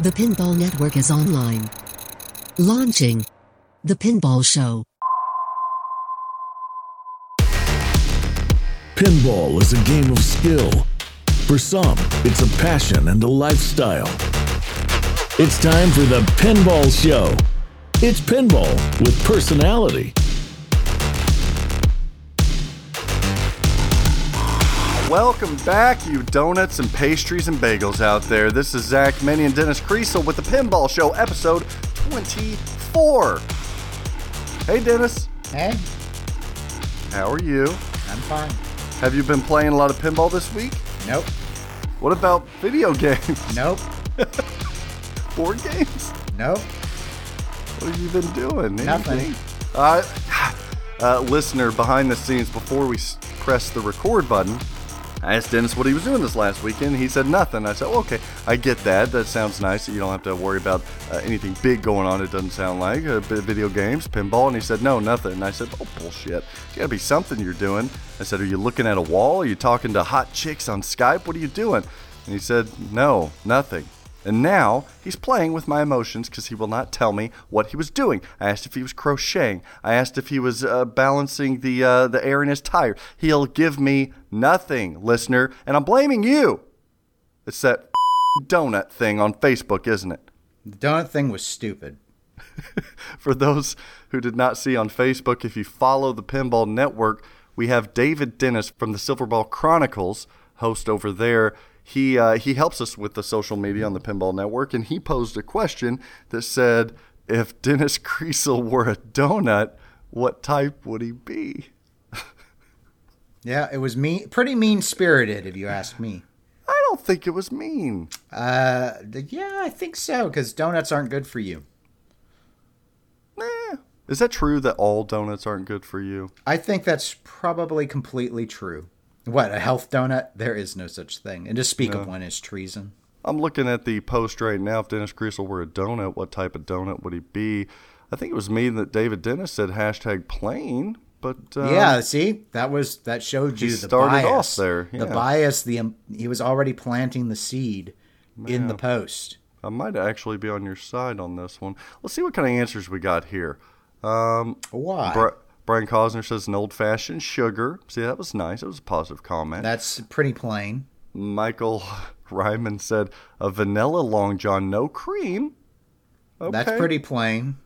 The Pinball Network is online. Launching The Pinball Show. Pinball is a game of skill. For some, it's a passion and a lifestyle. It's time for the Pinball Show. It's pinball with personality. Welcome back, you donuts and pastries and bagels out there. This is Zach Meny and Dennis Kriesel with the Pinball Show, episode 24. Hey, Dennis. Hey, How are you? I'm fine. Have you been playing a lot of pinball this week? Nope. What about video games? Nope. Board games? Nope. What have you been doing? Nothing. Anything? Uh, uh, listener, behind the scenes, before we press the record button, I asked Dennis what he was doing this last weekend. He said nothing. I said, oh, okay, I get that. That sounds nice that you don't have to worry about uh, anything big going on, it doesn't sound like. Uh, video games, pinball. And he said, no, nothing. And I said, oh, bullshit. It's gotta be something you're doing. I said, are you looking at a wall? Are you talking to hot chicks on Skype? What are you doing? And he said, no, nothing. And now he's playing with my emotions because he will not tell me what he was doing. I asked if he was crocheting. I asked if he was uh, balancing the uh, the air in his tire. He'll give me nothing, listener, and I'm blaming you. It's that donut thing on Facebook, isn't it? The donut thing was stupid. For those who did not see on Facebook, if you follow the Pinball Network, we have David Dennis from the Silverball Chronicles, host over there. He uh, he helps us with the social media on the Pinball Network, and he posed a question that said, "If Dennis Kriesel were a donut, what type would he be?" Yeah, it was mean, pretty mean spirited, if you ask me. I don't think it was mean. Uh, yeah, I think so because donuts aren't good for you. Eh. Is that true that all donuts aren't good for you? I think that's probably completely true. What a health donut? There is no such thing, and to speak of one is treason. I'm looking at the post right now. If Dennis Kriesel were a donut, what type of donut would he be? I think it was me that David Dennis said hashtag plain, but uh, yeah, see, that was that showed you he the started bias. off there, The bias. The um, he was already planting the seed in the post. I might actually be on your side on this one. Let's see what kind of answers we got here. Um, Why? Brian Cosner says an old fashioned sugar. See, that was nice. That was a positive comment. That's pretty plain. Michael Ryman said a vanilla long john, no cream. Okay. That's pretty plain.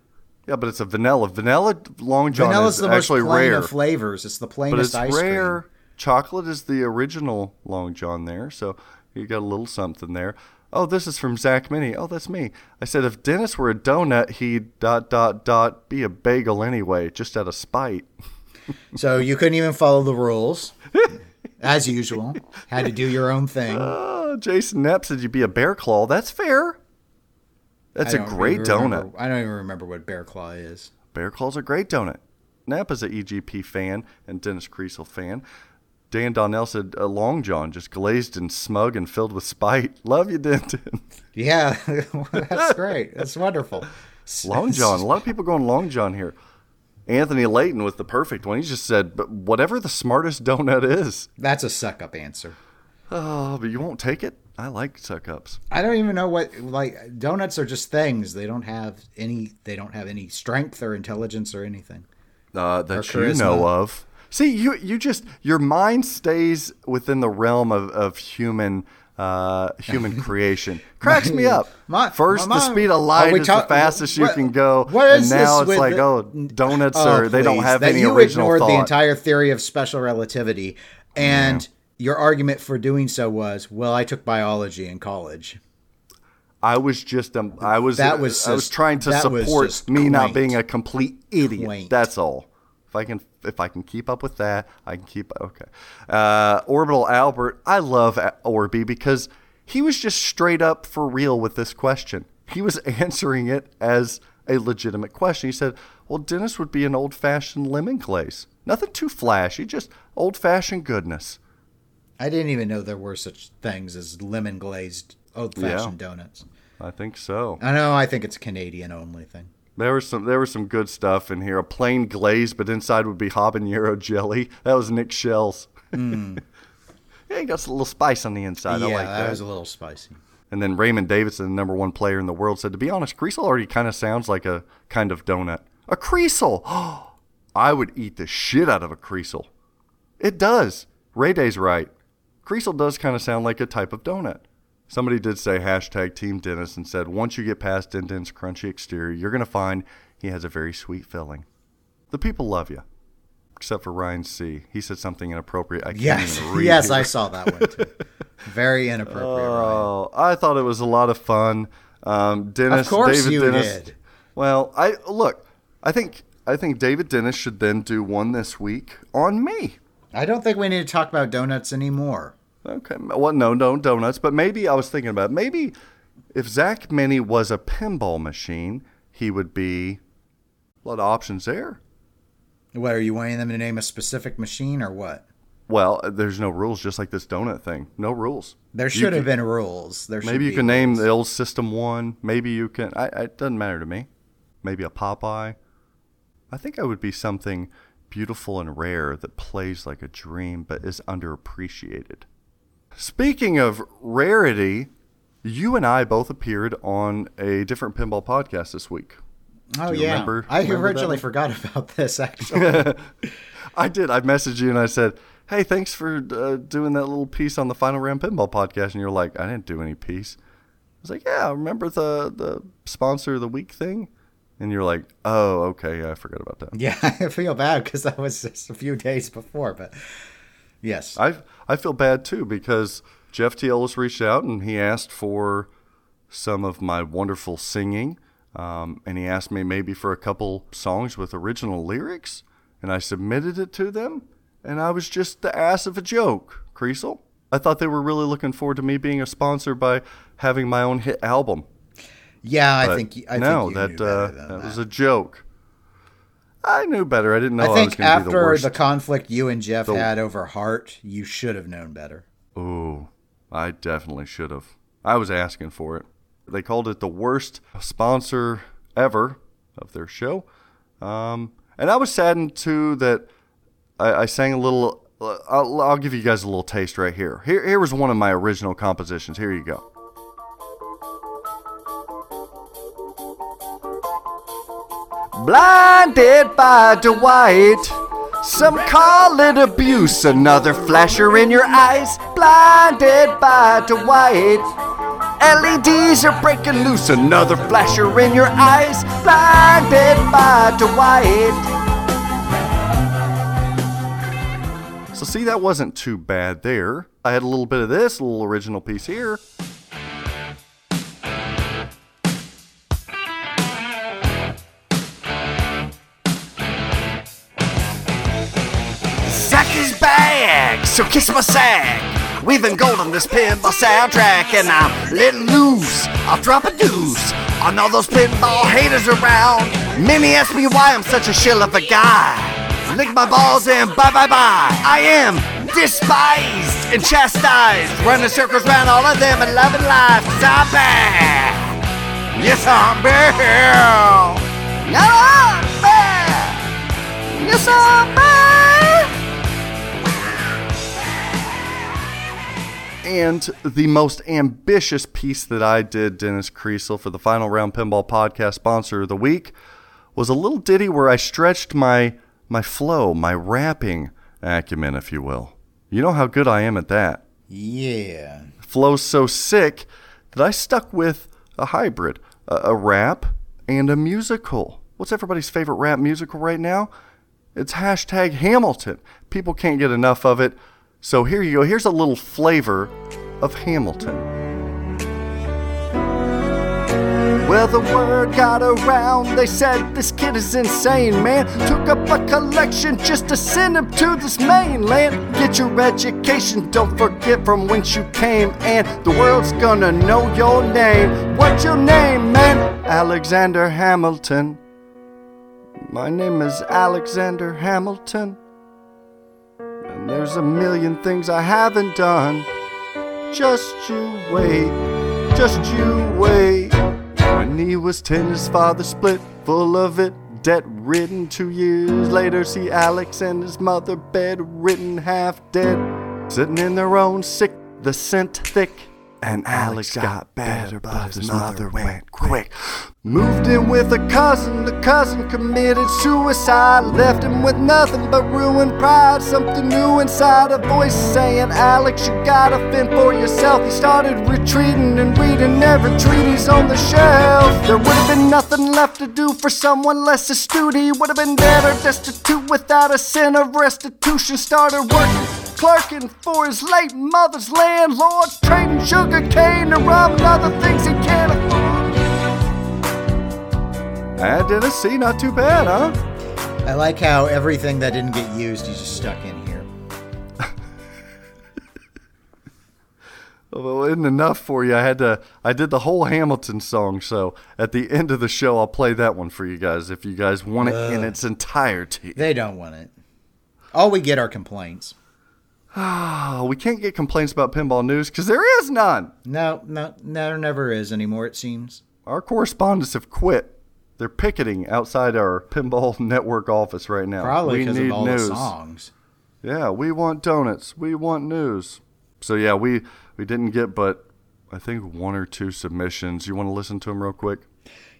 Yeah, but it's a vanilla. Vanilla long john Vanilla's is the most plain rare. of flavors. It's the plainest but it's ice rare. cream. Chocolate is the original Long John there, so you got a little something there. Oh, this is from Zach Meny. Oh, that's me. I said if Dennis were a donut, he'd dot dot dot be a bagel anyway, just out of spite. So you couldn't even follow the rules, as usual. Had to do your own thing. Oh, Jason Knapp said you'd be a bear claw. That's fair. That's a great donut. remember- I don't even remember what bear claw is. Bear Claw's a great donut. Knapp is a EGP fan and Dennis Kriesel fan. Dan Donnell said a Long John, just glazed and smug and filled with spite. Love you, Denton. Yeah, that's great. That's wonderful. Long John. A lot of people going Long John here. Anthony Layton with the perfect one. He just said, but whatever the smartest donut is. That's a suck up answer. Oh, but you won't take it? I like suck ups. I don't even know what like donuts are just things. They don't have any. They don't have any strength or intelligence or anything. Uh, that Or you know of. See, you you just your mind stays within the realm of, of human uh, human creation. Cracks me up. My- First, my the speed of light is talk- the fastest you what- can go, what and now this it's like, the- oh, donuts Oh, are they don't have that any you original ignored thought. the entire theory of special relativity, and your argument for doing so was, well, I took biology in college. I was just um, I was That was I was trying to support just me not being a complete idiot. Quaint. That's all. If I can if I can keep up with that, I can keep okay. Uh, Orbital Albert, I love Orby because he was just straight up for real with this question. He was answering it as a legitimate question. He said, "Well, Dennis would be an old-fashioned lemon glaze. Nothing too flashy, just old-fashioned goodness." I didn't even know there were such things as lemon glazed old fashioned donuts. I think so. I know. I think it's a Canadian only thing. There was some there was some good stuff in here. A plain glaze, but inside would be habanero jelly. That was Nick Shell's. Hmm. yeah, he got a little spice on the inside. I yeah, like that that. was a little spicy. And then Raymond Davidson, the number one player in the world, said, to be honest, Kriesel already kind of sounds like a kind of donut. A Kriesel! I would eat the shit out of a Kriesel. It does. Ray Day's right. Kriesel does kind of sound like a type of donut. Somebody did say hashtag Team Dennis and said, once you get past Din's crunchy exterior, you're going to find he has a very sweet filling. The people love you. Except for Ryan C. He said something inappropriate. I can't Yes, even read yes, here. I saw that one too. Very inappropriate. Ryan. Oh, I thought it was a lot of fun. Um, Dennis, Of course David you Dennis. did. Well, I look. I think I think David Dennis should then do one this week on me. I don't think we need to talk about donuts anymore. Okay. Well, no, no donuts, but maybe I was thinking about maybe if Zach Meny was a pinball machine, he would be a lot of options there. What are you wanting them to name a specific machine or what? Well, uh, there's no rules, just like this donut thing. No rules. There You should have can- been rules. There Maybe you can name the old System One. Maybe you can. I, it doesn't matter to me. Maybe a Popeye. I think I would be something beautiful and rare that plays like a dream but is underappreciated. Speaking of rarity, you and I both appeared on a different pinball podcast this week. Oh yeah, remember- I remember originally forgot about this actually. I did. I messaged you and I said, "Hey, thanks for uh, doing that little piece on the Final Round Pinball podcast." And you're like, "I didn't do any piece." I was like, "Yeah, remember the the sponsor of the week thing?" And you're like, "Oh, okay, yeah, I forgot about that." yeah, I feel bad because that was just a few days before, but yes, I I feel bad too because Jeff Teolis reached out and he asked for some of my wonderful singing, um, and he asked me maybe for a couple songs with original lyrics, and I submitted it to them, and I was just the ass of a joke, Kriesel. I thought they were really looking forward to me being a sponsor by having my own hit album. yeah, I But think I no, think that uh, that that. was a joke. I knew better. I didn't know I, I think going to be the after worst. the conflict you and Jeff The- had over Hart, you should have known better. Ooh, I definitely should have. I was asking for it. They called it the worst sponsor ever of their show. Um, and I was saddened too that I, I sang a little. Uh, I'll, I'll give you guys a little taste right here. Here, here was one of my original compositions. Here you go. Blinded by Dwight. Some call it abuse, another flasher in your eyes. Blinded by Dwight. LEDs are breaking loose, another flasher in your eyes. Blinded by Dwight. So, see, that wasn't too bad there. I had a little bit of this, a little original piece here. So kiss my sack. Weaving gold on this pinball soundtrack, and I'm letting loose. I'll drop a deuce on all those pinball haters around. Many ask me why I'm such a shill of a guy. Lick my balls and bye bye bye. I am despised and chastised, running circles around all of them and loving life. Cause I'm back. Yes, I'm back. Now I'm back. Yes, I'm back. And the most ambitious piece that I did, Dennis Kriesel, for the Final Round Pinball Podcast sponsor of the week, was a little ditty where I stretched my my flow, my rapping acumen, if you will. You know how good I am at that. Yeah. Flow's so sick that I stuck with a hybrid, a, a rap and a musical. What's everybody's favorite rap musical right now? It's hashtag Hamilton. People can't get enough of it. So here you go. Here's a little flavor of Hamilton. Well, the word got around. They said this kid is insane, man. Took up a collection just to send him to this mainland. Get your education, don't forget from whence you came. And the world's gonna know your name. What's your name, man? Alexander Hamilton. My name is Alexander Hamilton. And there's a million things I haven't done. Just you wait, just you wait. When he was ten, his father split, full of it, debt ridden. Two years later, see Alex and his mother bedridden, half dead, sitting in their own sick, the scent thick. And Alex got better, but his mother went quick. Moved in with a cousin, the cousin committed suicide. Left him with nothing but ruined pride. Something new inside, a voice saying, Alex, you gotta fend for yourself. He started retreating and reading every treatise on the shelf. There would have been nothing left to do for someone less astute. He would have been dead or destitute without a sin of restitution. Started working clerking for his late mother's landlord, trading sugar cane to rum and other things he can't afford. Ah, Dennis, see, not too bad, huh? I like how everything that didn't get used, you just stuck in here. Well, it isn't enough for you. I had to. I did the whole Hamilton song, so at the end of the show, I'll play that one for you guys if you guys want it in its entirety. They don't want it. All we get are complaints. Oh, we can't get complaints about pinball news because there is none. No, no, there never is anymore, it seems. Our correspondents have quit. They're picketing outside our pinball network office right now. Probably we because need of all news. the songs. Yeah, we want donuts. We want news. So yeah, we we didn't get but I think one or two submissions. You want to listen to them real quick?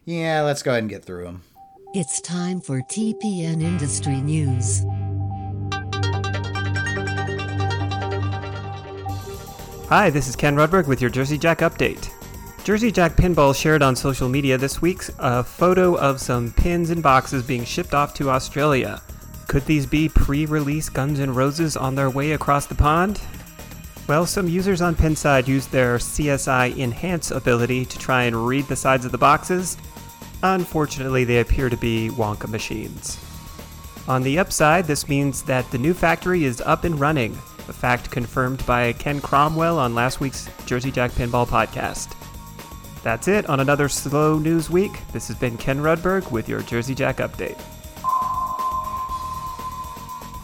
Yeah, let's go ahead and get through them. It's time for TPN Industry News. Hi, this is Ken Rudberg with your Jersey Jack update. Jersey Jack Pinball shared on social media this week a photo of some pins and boxes being shipped off to Australia. Could these be pre release Guns N' Roses on their way across the pond? Well, some users on Pinside used their CSI Enhance ability to try and read the sides of the boxes. Unfortunately, they appear to be Wonka machines. On the upside, this means that the new factory is up and running, a fact confirmed by Ken Cromwell on last week's Jersey Jack Pinball podcast. That's it on another slow news week. This has been Ken Rudberg with your Jersey Jack update.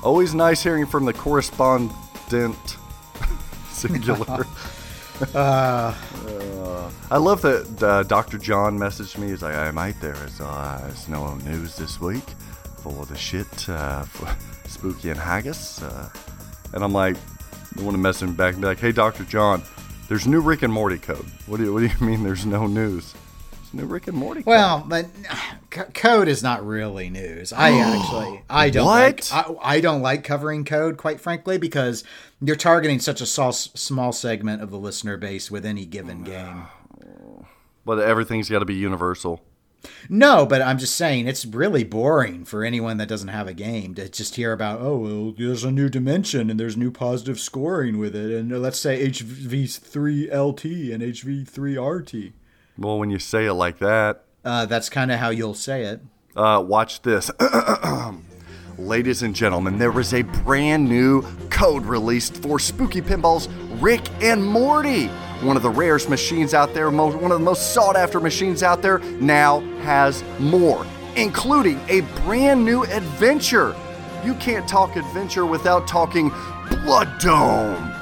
Always nice hearing from the correspondent singular. Uh, I love that uh, Dr. John messaged me. He's like, I might there is uh, there's no news this week for the shit uh, for Spooky and Haggis. And I'm like, I want to message him back and be like, Hey, Dr. John, there's new Rick and Morty code. What do you, what do you mean there's no news? There's new Rick and Morty. Code. Well, but c- code is not really news. I actually, I don't What? like, I, I don't like covering code, quite frankly, because you're targeting such a small, small segment of the listener base with any given game. but everything's got to be universal. No, but I'm just saying it's really boring for anyone that doesn't have a game to just hear about. Oh, well, there's a new dimension and there's new positive scoring with it, and let's say HV3LT and HV3RT. Well, when you say it like that, Uh, that's kind of how you'll say it. Uh, watch this. Ladies and gentlemen, there was a brand new code released for Spooky Pinball's Rick and Morty. One of the rarest machines out there, mo- one of the most sought after machines out there, now has more, including a brand new adventure. You can't talk adventure without talking Blood Dome.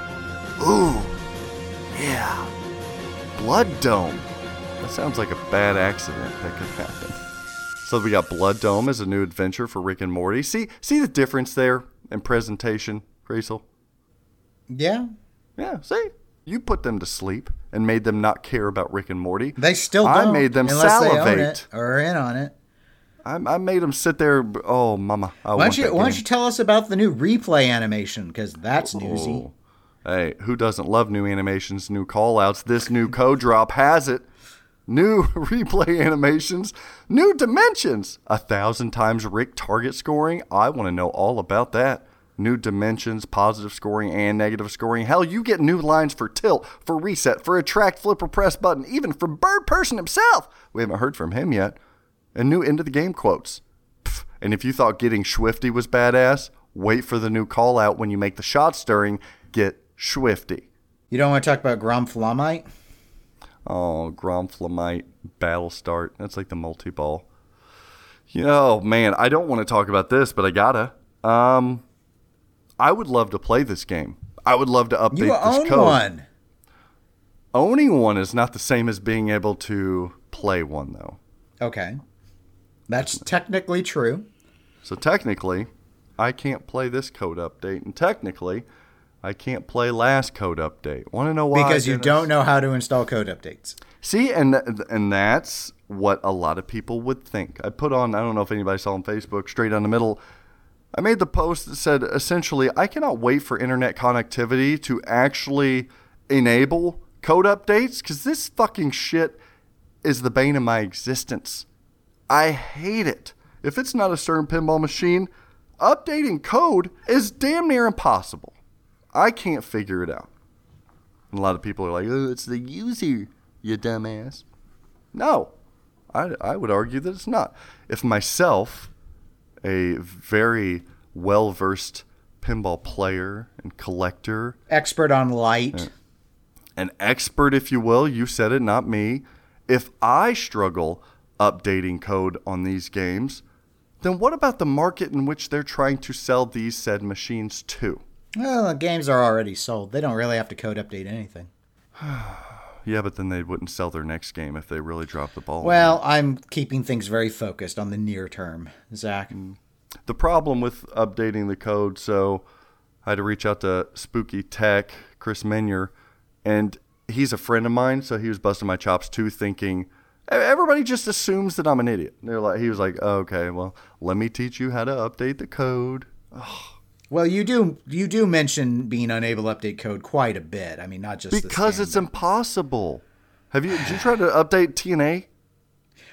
Ooh, yeah. Blood Dome. That sounds like a bad accident that could happen. So we got Blood Dome as a new adventure for Rick and Morty. See, see the difference there in presentation, Cecil? Yeah, Yeah, see, you put them to sleep and made them not care about Rick and Morty. they still I don't, made them unless they own salivate. it or in on it. I, I made them sit there. Oh, mama, I Why don't you Why don't you tell us about the new replay animation? Because that's newsy. Oh. Hey, who doesn't love new animations, new callouts? This new code drop has it. New replay animations, new dimensions, a thousand times Rick target scoring. I want to know all about that. New dimensions, positive scoring, and negative scoring. Hell, you get new lines for tilt, for reset, for attract, flip, or press button, even from Bird Person himself. We haven't heard from him yet. And new end of the game quotes. Pff, And if you thought getting Swifty was badass, wait for the new call out when you make the shot stirring. Get Swifty. You don't want to talk about Gromflomite? Oh, Gromflomite Battle Start. That's like the multi ball. You know, man, I don't want to talk about this, but I gotta. Um, I would love to play this game. I would love to update You this own code. one. Owning one is not the same as being able to play one, though. Okay, that's technically true. So technically, I can't play this code update, and technically, I can't play last code update. Want to know why? Because you don't know how to install code updates. See, and and that's what a lot of people would think. I put on, I don't know if anybody saw on Facebook, straight down the middle. I made the post that said essentially, I cannot wait for internet connectivity to actually enable code updates because this fucking shit is the bane of my existence. I hate it. If it's not a certain pinball machine, updating code is damn near impossible. I can't figure it out. And a lot of people are like, oh, it's the user, you dumbass. No, I, I would argue that it's not. If myself, a very well versed pinball player and collector, Expert on light. Uh, an expert, if you will, you said it, not me, if I struggle updating code on these games, then what about the market in which they're trying to sell these said machines to? Well, the games are already sold. They don't really have to code update anything. Yeah, but then they wouldn't sell their next game if they really dropped the ball. Well, I'm keeping things very focused on the near term, Zach. Mm. the problem with updating the code, so I had to reach out to Spooky Tech, Chris Menier, and he's a friend of mine, so he was busting my chops too, thinking everybody just assumes that I'm an idiot. They're like, he was like, oh, okay, well, let me teach you how to update the code. Well, you do you do mention being unable to update code quite a bit. I mean, not just Because it's impossible. Have you? Did you try to update TNA?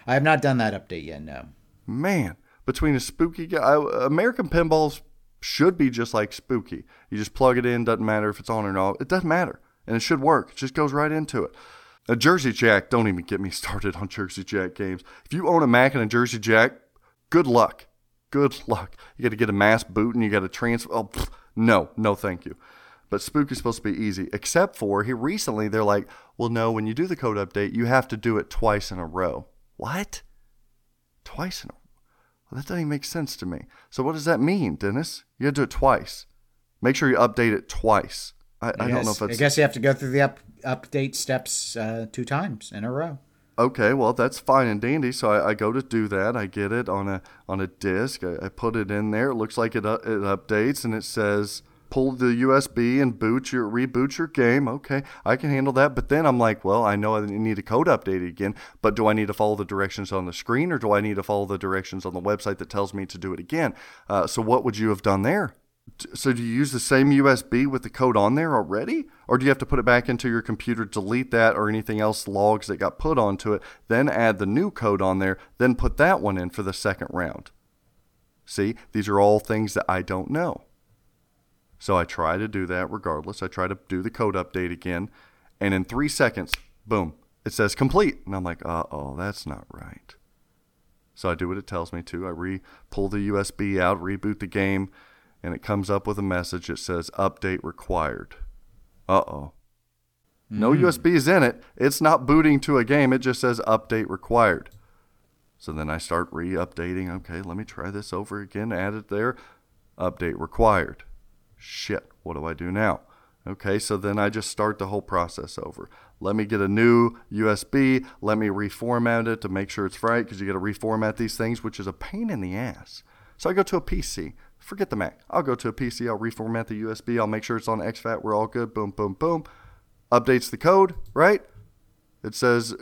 I have not done that update yet. No. Man, between a spooky guy, American pinballs should be just like spooky. You just plug it in, doesn't matter if it's on or not. It doesn't matter, and it should work. It just goes right into it. A Jersey Jack, don't even get me started on Jersey Jack games. If you own a Mac and a Jersey Jack, good luck. Good luck. You got to get a mass boot and you got to transfer. Oh, pff, no, no, thank you. But Spooky's supposed to be easy, except for he recently they're like, well, no, when you do the code update, you have to do it twice in a row. What? Twice in a well, that doesn't even make sense to me. So what does that mean, Dennis? You have to do it twice. Make sure you update it twice. I, I, don't know guess- if that's I guess you have to go through the up, update steps uh, two times in a row. Okay. Well, that's fine and dandy. So I, I go to do that. I get it on a on a disc. I, I put it in there. It looks like it uh, it updates and it says pull the USB and boot your reboot your game. Okay, I can handle that. But then I'm like, well, I know I need a code update again. But do I need to follow the directions on the screen or do I need to follow the directions on the website that tells me to do it again? Uh, so what would you have done there? So do you use the same USB with the code on there already, or do you have to put it back into your computer, delete that or anything else logs that got put onto it, then add the new code on there, then put that one in for the second round? See, these are all things that I don't know. So I try to do that regardless. I try to do the code update again, and in three seconds, boom, it says complete, and I'm like, uh oh, that's not right. So I do what it tells me to. I re pull the USB out, reboot the game, and it comes up with a message that says update required. Uh oh. No USB is in it. It's not booting to a game. It just says update required. So then I start re updating. Okay, let me try this over again. Add it there. Update required. Shit, what do I do now? Okay, so then I just start the whole process over. Let me get a new USB. Let me reformat it to make sure it's right because you got to reformat these things, which is a pain in the ass. So I go to a PC. Forget the Mac. I'll go to a PC. I'll reformat the USB. I'll make sure it's on exFAT. We're all good. Boom, boom, boom. Updates the code, right? It says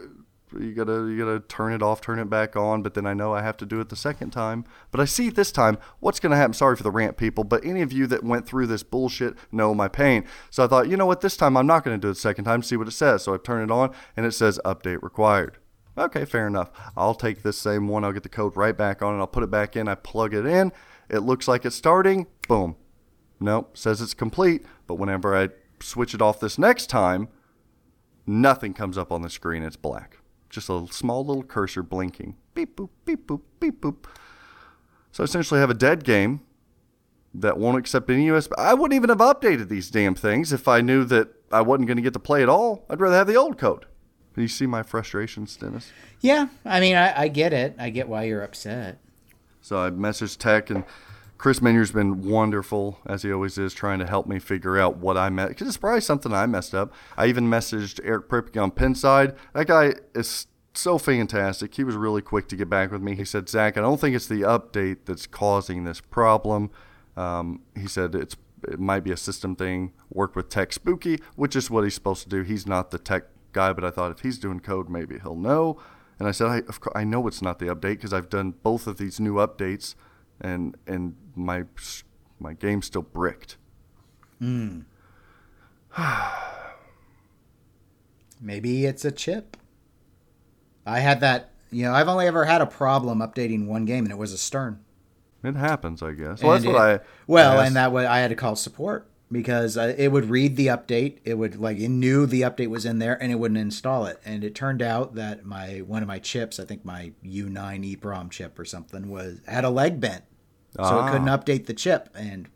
you gotta you gotta turn it off, turn it back on, but then I know I have to do it the second time. But I see this time what's gonna happen. Sorry for the rant, people, but any of you that went through this bullshit know my pain. So I thought, you know what, this time I'm not gonna do it the second time. See what it says. So I turn it on, and it says update required. Okay, fair enough. I'll take this same one. I'll get the code right back on, and I'll put it back in. I plug it in. It looks like it's starting. Boom. Nope, says it's complete. But whenever I switch it off this next time, nothing comes up on the screen. It's black. Just a small little cursor blinking. Beep boop, beep boop, beep boop. So essentially, I have a dead game that won't accept any USB. I wouldn't even have updated these damn things if I knew that I wasn't going to get to play at all. I'd rather have the old code. You see my frustrations, Dennis? Yeah, I mean, I, I get it. I get why you're upset. So I messaged Tech, and Chris Menier's been wonderful, as he always is, trying to help me figure out what I met. Because it's probably something I messed up. I even messaged Eric Priepke on Pinside. That guy is so fantastic. He was really quick to get back with me. He said, Zach, I don't think it's the update that's causing this problem. Um, he said it's it might be a system thing. Work with Tech Spooky, which is what he's supposed to do. He's not the tech guy, but I thought if he's doing code, maybe he'll know. And I said, I, of course, I know it's not the update because I've done both of these new updates, and and my my game's still bricked. Hmm. Maybe it's a chip. I had that. You know, I've only ever had a problem updating one game, and it was a Stern. It happens, I guess. Well, And that's what I. Well, asked. and that was I had to call support because uh, it would read the update. It would like it knew the update was in there, and it wouldn't install it. And it turned out that my one of my chips, I think my U9 EEPROM chip or something, was had a leg bent, so it couldn't Ah. update the chip. And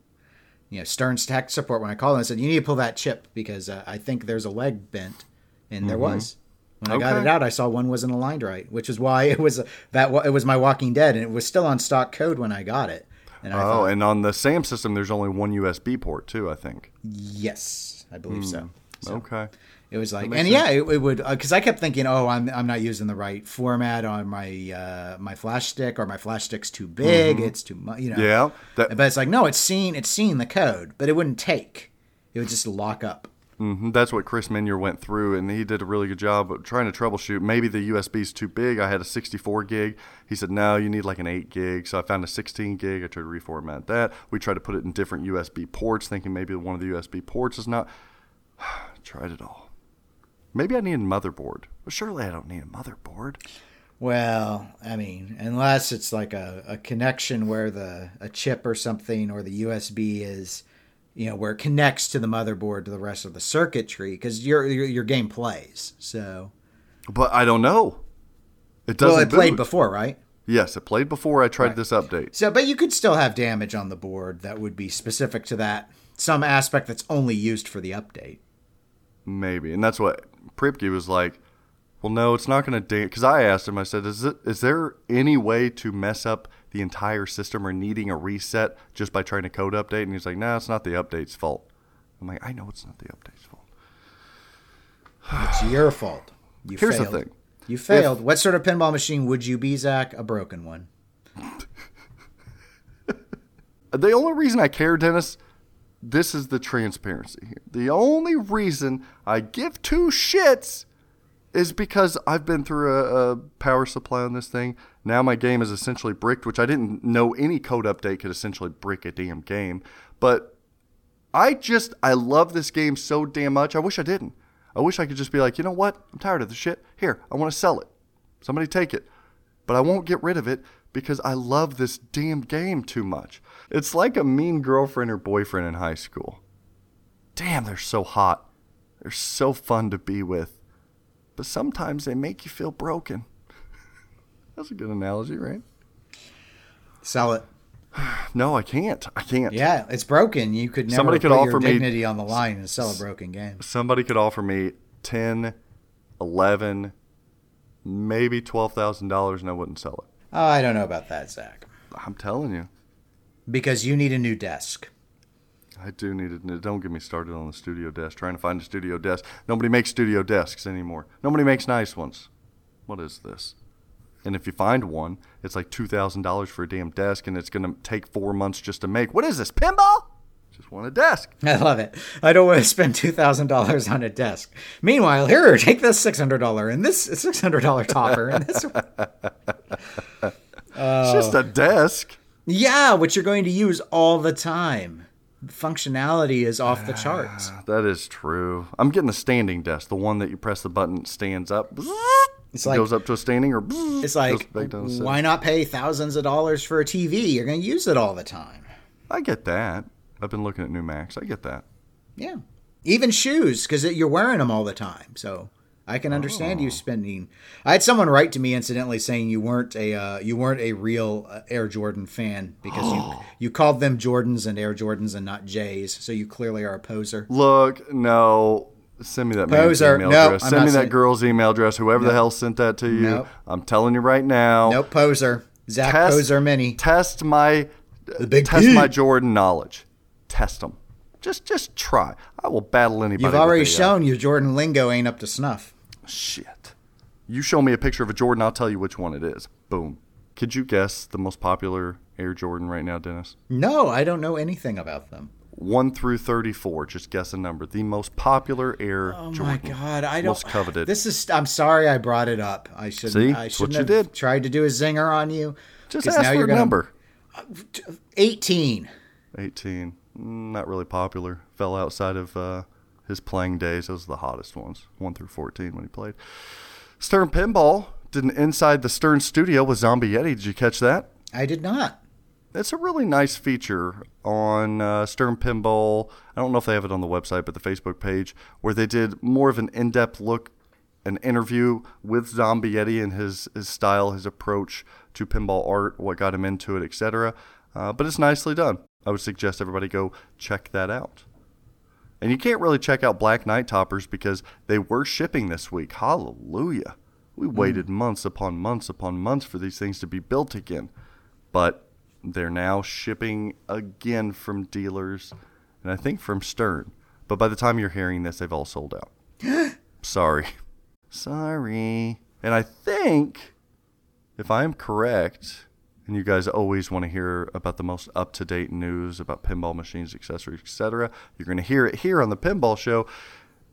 you know, Stern's tech support when I called them, I said you need to pull that chip because uh, I think there's a leg bent, and there was. When I got Mm-hmm. It out, I saw one wasn't aligned right, which is why it was that it was my Walking Dead, and it was still on stock code when I got it. And Oh, and on the SAM system, there's only one USB port too. I think. Yes, I believe so. so Okay. It was like, and yeah, it, it would because I kept thinking, oh, I'm I'm not using the right format on my uh, my flash stick, or my flash stick's too big, it's too much, you know. Mm-hmm. Yeah. That, But it's like, no, it's seen it's seen the code, but it wouldn't take. It would just lock up. Mhm, that's what Chris Minier went through, and he did a really good job of trying to troubleshoot. Maybe the USB's too big. I had a 64 gig. He said, no, you need like an 8 gig. So I found a 16 gig. I tried to reformat that. We tried to put it in different USB ports, thinking maybe one of the USB ports is not. tried it all. Maybe I need a motherboard. Well, surely I don't need a motherboard. Well, I mean, unless it's like a, a connection where the a chip or something or the USB is, you know, where it connects to the motherboard to the rest of the circuitry because your, your your game plays. So But I don't know. It doesn't well, it played boot. before, right? Yes, it played before I tried this update. So, but you could still have damage on the board that would be specific to that some aspect that's only used for the update. Maybe, and that's what Priepke was like. Well, no, it's not going to date. Because I asked him, I said, "Is it? Is there any way to mess up the entire system or needing a reset just by trying to code update?" And he's like, "No, it's not the update's fault." I'm like, "I know it's not the update's fault." It's your fault. You Here's the failed. thing. You failed. what sort of pinball machine would you be, Zach? A broken one. The only reason I care, Dennis, this is the transparency here. The only reason I give two shits is because I've been through a, a power supply on this thing. Now my game is essentially bricked, which I didn't know any code update could essentially brick a damn game. But I just, I love this game so damn much. I wish I didn't. I wish I could just be like, you know what? I'm tired of the shit. Here, I want to sell it. Somebody take it. But I won't get rid of it because I love this damn game too much. It's like a mean girlfriend or boyfriend in high school. Damn, they're so hot. They're so fun to be with. But sometimes they make you feel broken. That's a good analogy, right? Sell it. No, I can't. I can't. Yeah, it's broken. You could never Somebody could put offer your me- dignity on the line and sell a broken game. Somebody could offer me 10, 11, maybe $12,000 and I wouldn't sell it. Oh, I don't know about that, Zach. I'm telling you. Because you need a new desk. I do need it. Don't get me started on the studio desk. Trying to find a studio desk. Nobody makes studio desks anymore. Nobody makes nice ones. What is this? And if you find one, it's like two thousand dollars for a damn desk, and it's gonna take four months just to make. What is this? Pinball? Just want a desk. I love it. I don't want to spend two thousand dollars on a desk. Meanwhile, here, take this six hundred dollar and this six hundred dollar topper and this. It's just a desk. Yeah, which you're going to use all the time. Functionality is off the charts. Ah, that is true. I'm getting the standing desk, the one that you press the button, stands up, It's it like goes up to a standing, or it's like why not pay thousands of dollars for a TV? You're going to use it all the time. I get that. I've been looking at new Macs. I get that. Yeah. Even shoes, because you're wearing them all the time. So I can understand Oh. you spending. I had someone write to me incidentally saying you weren't a uh, you weren't a real uh, Air Jordan fan because you you called them Jordans and Air Jordans and not Jays. So you clearly are a poser. Look, no. Send me that Poser. email No, address. I'm Send me that girl's email address. Whoever the hell sent that to you. Nope. I'm telling you right now. Nope, poser. Zach Test- Poser Meny. Test my The big test P. my Jordan knowledge. Test them. Just just try. I will battle anybody. You've already AI. Uh, shown your Jordan lingo ain't up to snuff. Shit. You show me a picture of a Jordan, I'll tell you which one it is. Boom. Could you guess the most popular Air Jordan right now, Dennis? No, I don't know anything about them. 1 through 34. Just guess a number. The most popular Air Oh Jordan. my god, I don't. Most coveted. This is. I'm sorry, I brought it up. I should. See? I what shouldn't you have did. tried to do a zinger on you. just ask now for you're a gonna- number. 18. 18. Mm, Not really popular. Fell outside of uh, his playing days. Those are the hottest ones. 1 through 14 when he played. Stern Pinball did an Inside the Stern Studio with Zombie Yeti. Did you catch that? I did not. It's a really nice feature on uh, Stern Pinball. I don't know if they have it on the website, but the Facebook page, where they did more of an in depth look, an interview with Zombie Yeti and his, his style, his approach to pinball art, what got him into it, etc. Uh, but it's nicely done. I would suggest everybody go check that out. And you can't really check out Black Knight Toppers because they were shipping this week. Hallelujah. We waited months upon months upon months for these things to be built again. But they're now shipping again from dealers and I think from Stern. But by the time you're hearing this, they've all sold out. Sorry. Sorry. And I think, if I am correct, and you guys always want to hear about the most up to date news about pinball machines, accessories, etc., you're going to hear it here on the Pinball Show.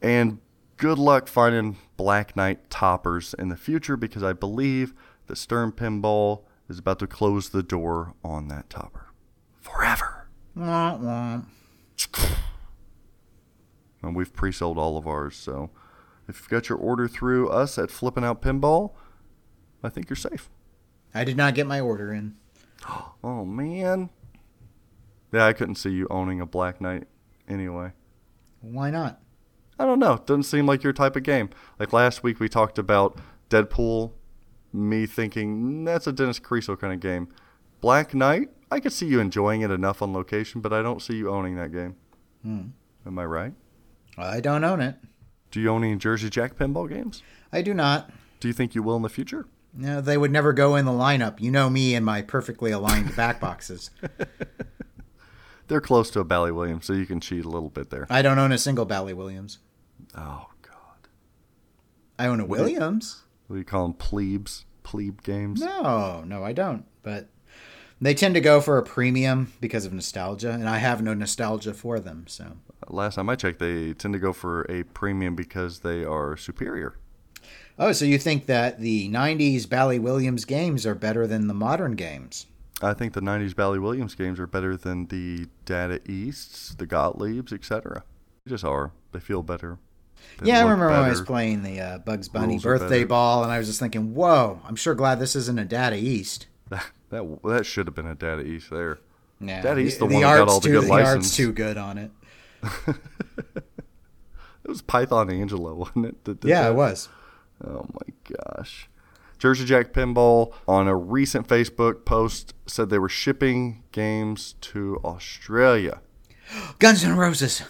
And good luck finding Black Knight toppers in the future because I believe the Stern Pinball is about to close the door on that topper forever. Wah, wah. And we've pre sold all of ours. So if you've got your order through us at Flipping Out Pinball, I think you're safe. I did not get my order in. Oh, man. Yeah, I couldn't see you owning a Black Knight anyway. Why not? I don't know. Doesn't seem like your type of game. Like last week, we talked about Deadpool. Me thinking "Mm, that's a Dennis Kriesel kind of game. Black Knight, I could see you enjoying it enough on location, but I don't see you owning that game. Am I right? I don't own it. Do you own any Jersey Jack pinball games? I do not. Do you think you will in the future? No, they would never go in the lineup. You know me and my perfectly aligned back boxes. They're close to a Bally Williams, so you can cheat a little bit there. I don't own a single Bally Williams. Oh God, I own a Williams. What do you call them? Plebes, plebe games. No, no, I don't. But they tend to go for a premium because of nostalgia, and I have no nostalgia for them. So Last time I checked, they tend to go for a premium because they are superior. Oh, so you think that the 90s Bally Williams games are better than the modern games? I think the '90s Bally Williams games are better than the Data Easts, the Gottliebs, etc. They just are. They feel better. Yeah, I remember when I was playing the uh, Bugs Bunny Rules birthday ball, and I was just thinking, whoa, I'm sure glad this isn't a Data East. That that, that should have been a Data East there. Yeah, Data East the one that got all the too, good the license. art's too good on it. It was Python Anghelo, wasn't it? that did Yeah, that? it was. Oh my gosh. Jersey Jack Pinball on a recent Facebook post said they were shipping games to Australia. Guns N' Roses.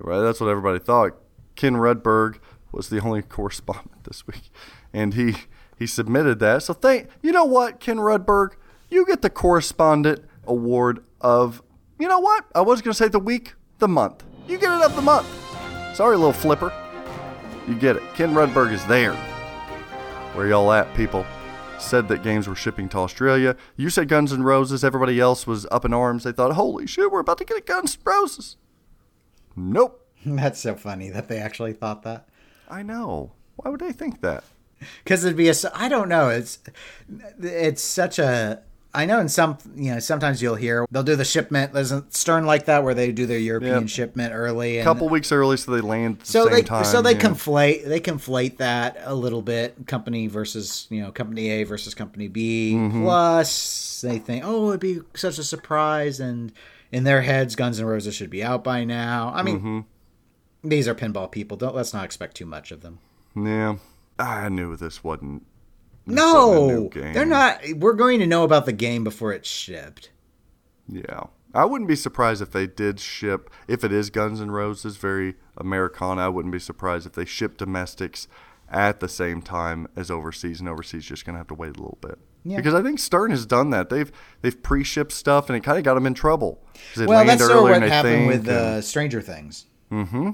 Right, that's what everybody thought. Ken Rudberg was the only correspondent this week, and he he submitted that. So thank you know what, Ken Rudberg, you get the correspondent award of you know what? I was gonna say the week, the month. You get it of the month. Sorry, little flipper. You get it. Ken Rudberg is there. Where y'all at, people? Said that games were shipping to Australia. You said Guns N' Roses. Everybody else was up in arms. They thought, holy shit, we're about to get Guns N' Roses. Nope. That's so funny that they actually thought that. I know. Why would they think that? Because it'd be a. I don't know. It's it's such a. I know in some you know sometimes you'll hear they'll do the shipment. There's a Stern like that where they do their European Yep. shipment early. A couple weeks early, so they land the so they time. so they yeah. conflate they conflate that a little bit. Company versus you know company A versus company B. Mm-hmm. Plus they think oh it'd be such a surprise and in their heads Guns N' Roses should be out by now. I mean. Mm-hmm. These are pinball people. Don't let's not expect too much of them. Yeah. I knew this wasn't. this wasn't No, game. they're not. We're going to know about the game before it's shipped. Yeah. I wouldn't be surprised if they did ship, if it is Guns N' Roses, very Americana, I wouldn't be surprised if they ship domestics at the same time as overseas, and overseas just going to have to wait a little bit. Yeah. Because I think Stern has done that. They've they've pre-shipped stuff, and it kind of got them in trouble. Well, that's sort of what happened with and- uh, Stranger Things. Mm-hmm.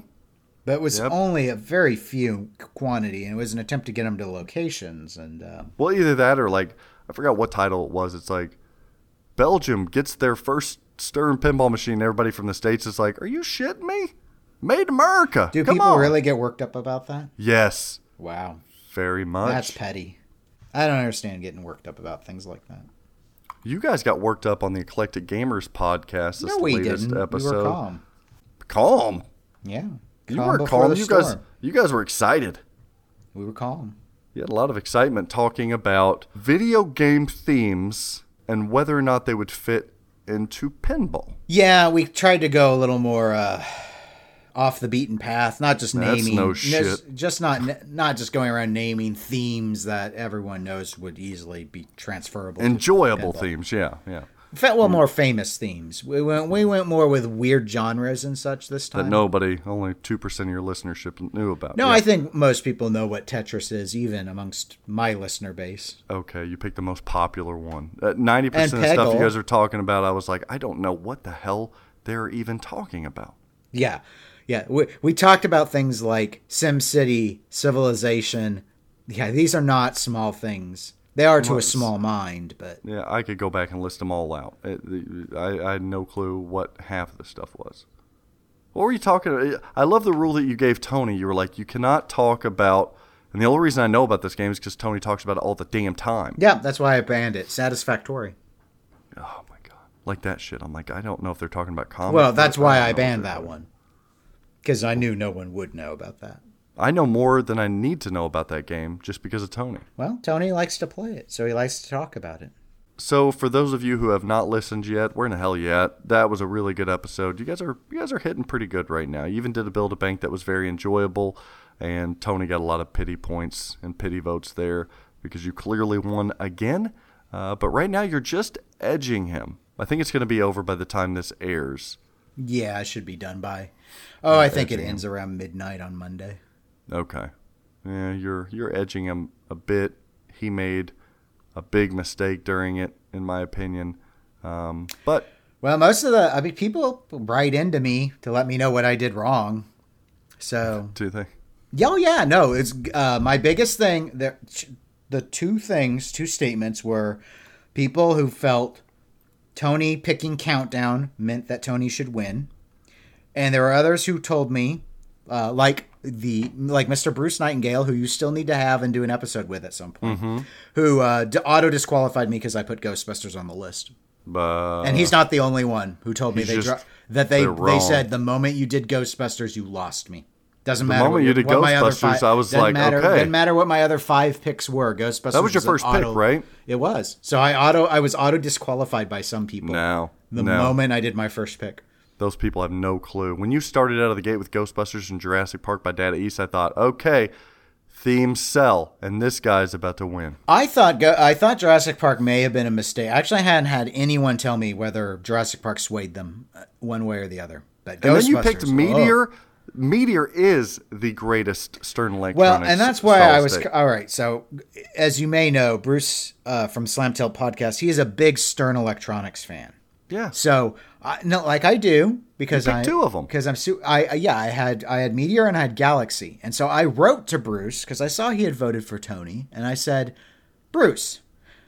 But it was Yep. only a very few quantity, and it was an attempt to get them to locations. And uh, Well, either that or like I forgot what title it was. It's like Belgium gets their first Stern pinball machine. Everybody from the states is like, "Are you shitting me? Made America? Do Come people on." really get worked up about that? Yes, Wow. very much. That's petty. I don't understand getting worked up about things like that. You guys got worked up on the Eclectic Gamers podcast. This no, we latest didn't. episode. We were calm. Calm. Yeah. You were calm. You guys, you guys were excited. We were calm. You had a lot of excitement talking about video game themes and whether or not they would fit into pinball. Yeah, we tried to go a little more uh, off the beaten path, not just That's naming, no just, shit. just not not just going around naming themes that everyone knows would easily be transferable. Enjoyable themes, yeah, yeah. Fe- well, more famous themes. We went we went more with weird genres and such this time. That nobody, only two percent of your listenership knew about. no, Yeah. I think most people know what Tetris is, even amongst my listener base. Okay, you picked the most popular one. Uh, ninety percent of stuff you guys are talking about, I was like, I don't know what the hell they're even talking about. Yeah, yeah. We we talked about things like SimCity, Civilization. Yeah, these are not small things. They are to a small mind, but Yeah, I could go back and list them all out. It, I, I had no clue what half of the stuff was. What were you talking? About? I love the rule that you gave Tony. You were like, you cannot talk about. And the only reason I know about this game is because Tony talks about it all the damn time. yeah, that's why I banned it. Satisfactory. Oh my god, like that shit. I'm like, I don't know if they're talking about comic. Well, that's why I banned that one because I knew no one would know about that. I know more than I need to know about that game just because of Tony. Well, Tony likes to play it, so he likes to talk about it. So for those of you who have not listened yet, where in the hell you at? That was a really good episode. You guys are you guys are hitting pretty good right now. You even did a build a bank that was very enjoyable, and Tony got a lot of pity points and pity votes there because you clearly won again. Uh, but right now you're just edging him. I think it's going to be over by the time this airs. Yeah, it should be done by. Oh, I think it ends around midnight on Monday. Okay. Yeah, you're you're edging him a bit. He made a big mistake during it, in my opinion. Um, but Well, most of the I mean, people write into me to let me know what I did wrong. So do they? Yeah, oh yeah, no, it's uh, my biggest thing. The the two things, two statements were people who felt Tony picking countdown meant that Tony should win, and there were others who told me, uh, like the like Mr. Bruce Nightingale, who you still need to have and do an episode with at some point, who uh, auto disqualified me because I put Ghostbusters on the list. But And he's not the only one who told me they just- dro- that they they said the moment you did Ghostbusters, you lost me. Doesn't The matter. moment what you did my other Ghostbusters, fi- I was like, matter, okay. Didn't matter what my other five picks were. Ghostbusters. That was your an first pick, right? It was. So I auto. I was auto disqualified by some people. Now, The no. moment I did my first pick. Those people have no clue. When you started out of the gate with Ghostbusters and Jurassic Park by Data East, I thought, okay, themes sell, and this guy's about to win. I thought I thought Jurassic Park may have been a mistake. Actually, I hadn't had anyone tell me whether Jurassic Park swayed them uh, one way or the other. But And then you picked Ghostbusters, oh. Meteor. Meteor is the greatest Stern Well, and that's why I was state. all right. So, as you may know, Bruce uh, from Slam Tilt Podcast, he is a big Stern Electronics fan. Yeah. So, I, no, like I do because I two of them because I'm su- I I- yeah I had I had Meteor and I had Galaxy, and so I wrote to Bruce because I saw he had voted for Tony, and I said, Bruce.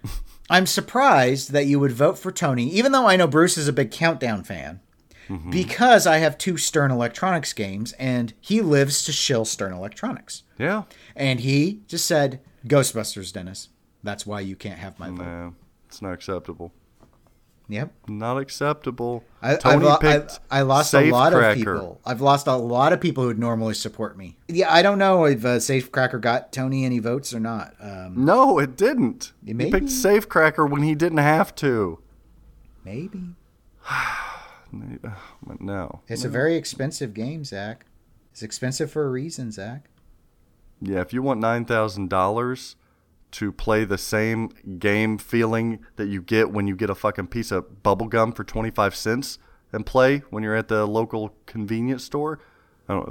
I'm surprised that you would vote for Tony, even though I know Bruce is a big Countdown fan, Mm-hmm. because I have two Stern Electronics games, and he lives to shill Stern Electronics. Yeah. And he just said, Ghostbusters, Dennis. That's why you can't have my vote. No, it's not acceptable. Yep. Not acceptable. I, I've Tony lo- picked I, I lost a lot of people. I've lost a lot of people who would normally support me. Yeah, I don't know if uh, Safecracker got Tony any votes or not. Um, No, it didn't. He Maybe. picked Safecracker when he didn't have to. maybe. No. It's a very expensive game, Zach. It's expensive for a reason, Zach. Yeah, if you want nine thousand dollars to play the same game feeling that you get when you get a fucking piece of bubble gum for twenty five cents and play when you're at the local convenience store.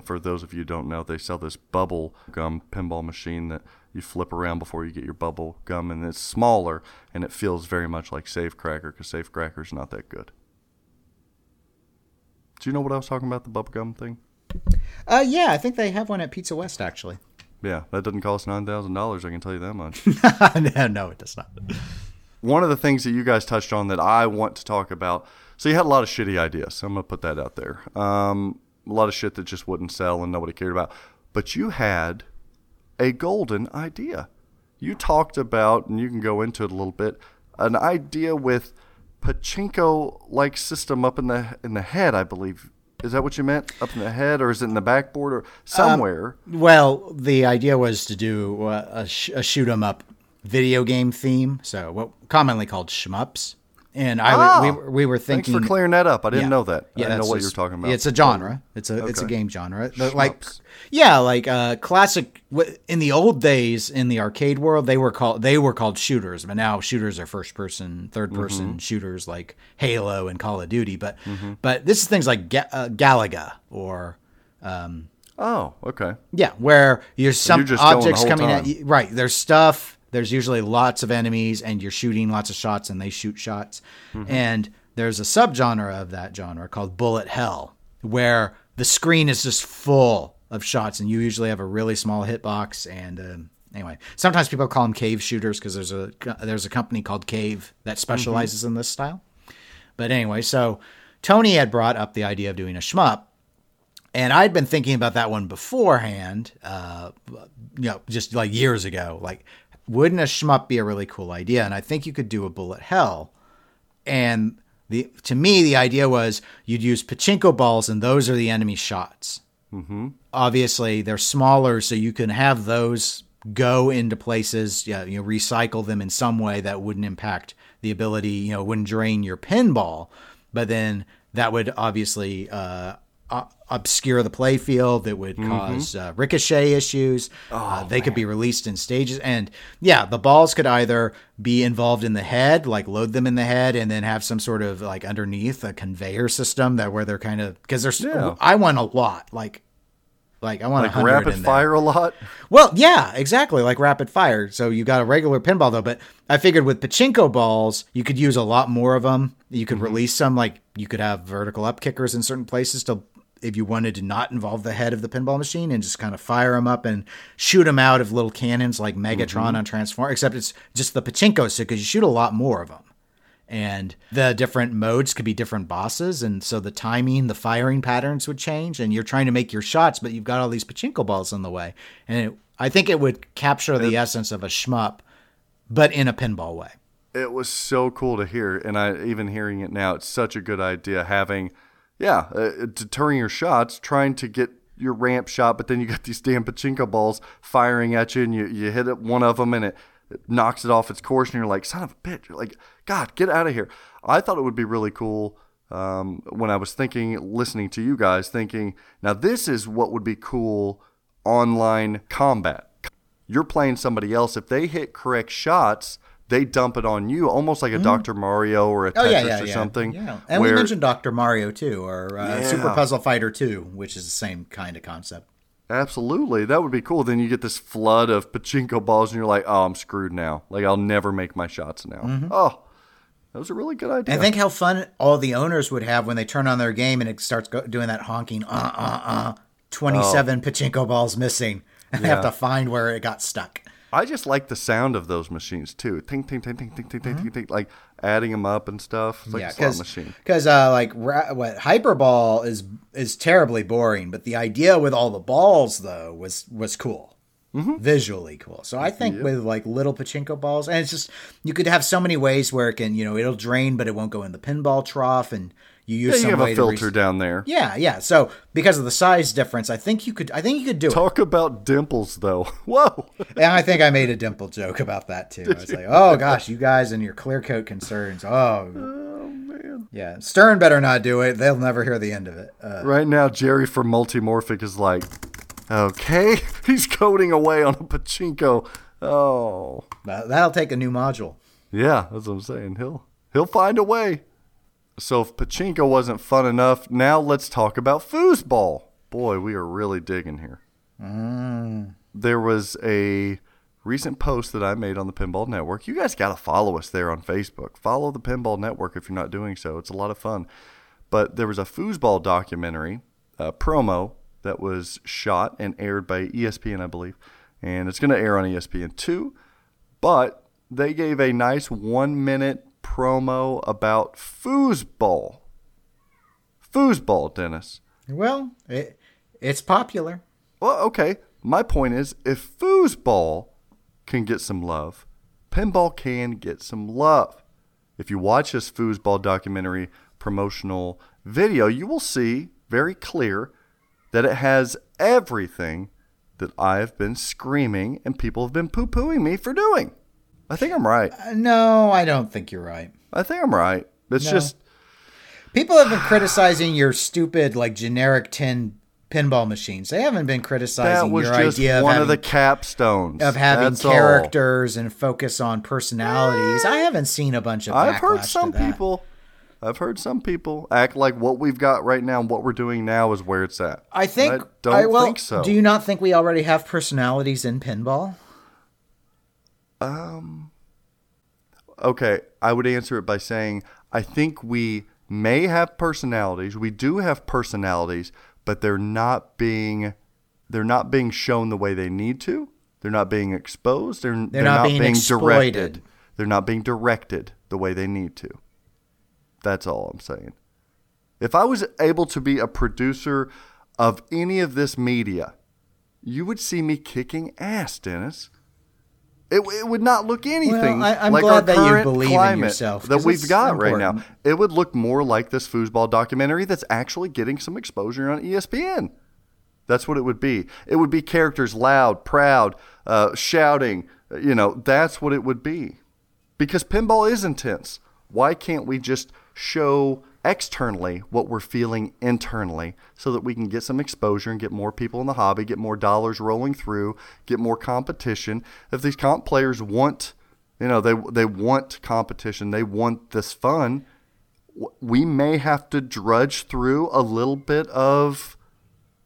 For those of you don't know, they sell this bubble gum pinball machine that you flip around before you get your bubble gum, and it's smaller and it feels very much like Safe Cracker because Safecracker's not that good. Do you know what I was talking about the bubble gum thing? Uh, yeah, I think they have one at Pizza West, actually. Yeah, that doesn't cost nine thousand dollars. I can tell you that much. no, no, it does not. one of the things that you guys touched on that I want to talk about So you had a lot of shitty ideas. I'm gonna put that out there. Um, a lot of shit that just wouldn't sell and nobody cared about. But you had a golden idea. You talked about, and you can go into it a little bit, an idea with pachinko like system up in the in the head, I believe. Is that what you meant? Up in the head, or is it in the backboard, or somewhere? Well, the idea was to do uh, a, a shoot 'em up video game theme, so what commonly called shmups. And I Ah, we, were- we were Thanks thinking for clearing that up. I didn't Yeah. know that. I didn't know what you were just- talking about. It's a genre. It's a it's a game genre. Like yeah, like uh, classic. In the old days, in the arcade world, they were called they were called shooters, but now shooters are first person, third person Mm-hmm. shooters like Halo and Call of Duty. But but this is things like Ga- uh, Galaga or Oh, okay. yeah, where some you're just objects coming at time. you. Right. There's stuff. There's usually lots of enemies, and you're shooting lots of shots, and they shoot shots. Mm-hmm. And there's a subgenre of that genre called bullet hell, where the screen is just full of shots, and you usually have a really small hitbox. And um, anyway, sometimes people call them cave shooters because there's a there's a company called Cave that specializes in this style. But anyway, so Tony had brought up the idea of doing a shmup, and I'd been thinking about that one beforehand, uh, you know, just like years ago. Like, wouldn't a shmup be a really cool idea? And I think you could do a bullet hell. And the to me, the idea was you'd use pachinko balls, and those are the enemy shots. Mm-hmm. Obviously, they're smaller, so you can have those go into places. Yeah, you know, recycle them in some way that wouldn't impact the ability. You know, wouldn't drain your pinball, but then that would obviously uh, uh, obscure the play field. It would cause uh, ricochet issues. uh, they could be released in stages, and yeah, the balls could either be involved in the head, like load them in the head, and then have some sort of like underneath a conveyor system that where they're kind of because there's Yeah. I want a lot like. Like I want Like rapid fire a lot. Well, yeah, exactly, like rapid fire. So you got a regular pinball though, but I figured with pachinko balls, you could use a lot more of them. You could release some, like you could have vertical up kickers in certain places to, if you wanted to not involve the head of the pinball machine and just kind of fire them up and shoot them out of little cannons like Megatron mm-hmm. on Transform. Except it's just the pachinko stick because you shoot a lot more of them and the different modes could be different bosses and so the timing the firing patterns would change and you're trying to make your shots but you've got all these pachinko balls in the way. And it, i think it would capture the essence of a shmup but in a pinball way. It was so cool to hear, and I even hearing it now, it's such a good idea having, yeah, uh, deterring your shots, trying to get your ramp shot, but then you got these damn pachinko balls firing at you, and you you hit it one of them, and it, it knocks it off its course, and you're like, son of a bitch, you're like, God, get out of here. I thought it would be really cool. Um, when I was thinking, listening to you guys, thinking, now this is what would be cool online combat you're playing somebody else. If they hit correct shots, they dump it on you, almost like a Dr. Mario or a Tetris or something. Mm-hmm. Oh, yeah and where- we mentioned dr mario too or uh, Yeah. super puzzle fighter 2 which is the same kind of concept absolutely, that would be cool. Then you get this flood of pachinko balls, and you're like, "Oh, I'm screwed now. Like I'll never make my shots now." Oh, that was a really good idea. And think how fun all the owners would have when they turn on their game and it starts go- doing that honking, uh, uh, uh, 27 pachinko balls missing. And they have to find where it got stuck. I just like the sound of those machines too. Ting ting ting ting ting ting ting ting, ting like adding them up and stuff. It's like yeah, a slot machine. because uh, like ra- what hyperball is is terribly boring, but the idea with all the balls though was was cool, Mm-hmm. visually cool. So I think with like little pachinko balls, and it's just you could have so many ways where it can you know it'll drain, but it won't go in the pinball trough, and you use Yeah, you have way a to re- filter down there. Yeah, yeah. So because of the size difference, I think you could. I think you could do it. Talk about dimples, though. Whoa. And I think I made a dimple joke about that too. I was like, "Oh gosh, you guys and your clear coat concerns." Oh, man. yeah. Stern better not do it. They'll never hear the end of it. Uh, Right now, Jerry from Multimorphic is like, okay, he's coding away on a pachinko. Oh, that'll take a new module. yeah, that's what I'm saying. He'll he'll find a way. So if pachinko wasn't fun enough, now let's talk about foosball. Boy, we are really digging here. Mm. There was a recent post that I made on the Pinball Network. You guys got to follow us there on Facebook. Follow the Pinball Network if you're not doing so. It's a lot of fun. But there was a foosball documentary, a promo that was shot and aired by ESPN, I believe, and it's going to air on ESPN two. But they gave a nice one minute promo about foosball. foosball, Dennis. Well, it, it's popular. Well, okay. My point is, if foosball can get some love, pinball can get some love. If you watch this foosball documentary promotional video, you will see very clear that it has everything that I've been screaming and people have been poo pooing me for doing. I think I'm right. Uh, no, I don't think you're right. I think I'm right. It's No. just People have been criticizing your stupid, like generic tin pinball machines. They haven't been criticizing your idea one of of the having, capstones of having That's all. characters and focus on personalities. I haven't seen a bunch of. I've heard some people. I've heard some people act like what we've got right now and what we're doing now is where it's at. I think. I don't well, think so. Do you not think we already have personalities in pinball? Um, okay, I would answer it by saying I think we may have personalities. We do have personalities, but they're not being they're not being shown the way they need to. They're not being exposed. They're, they're, not not, being being, directed. They're not being directed the way they need to. That's all I'm saying. If I was able to be a producer of any of this media, you would see me kicking ass, Dennis. It, it would not look anything I- I'm like glad our that you believe in yourself, that we've got right now. It would look more like this foosball documentary that's actually getting some exposure on ESPN. That's what it would be. It would be characters loud, proud, uh, shouting. You know, that's what it would be. Because pinball is intense. Why can't we just show externally what we're feeling internally so that we can get some exposure and get more people in the hobby, get more dollars rolling through, get more competition? If these comp players want, you know, they they want competition, they want this fun, we may have to drudge through a little bit of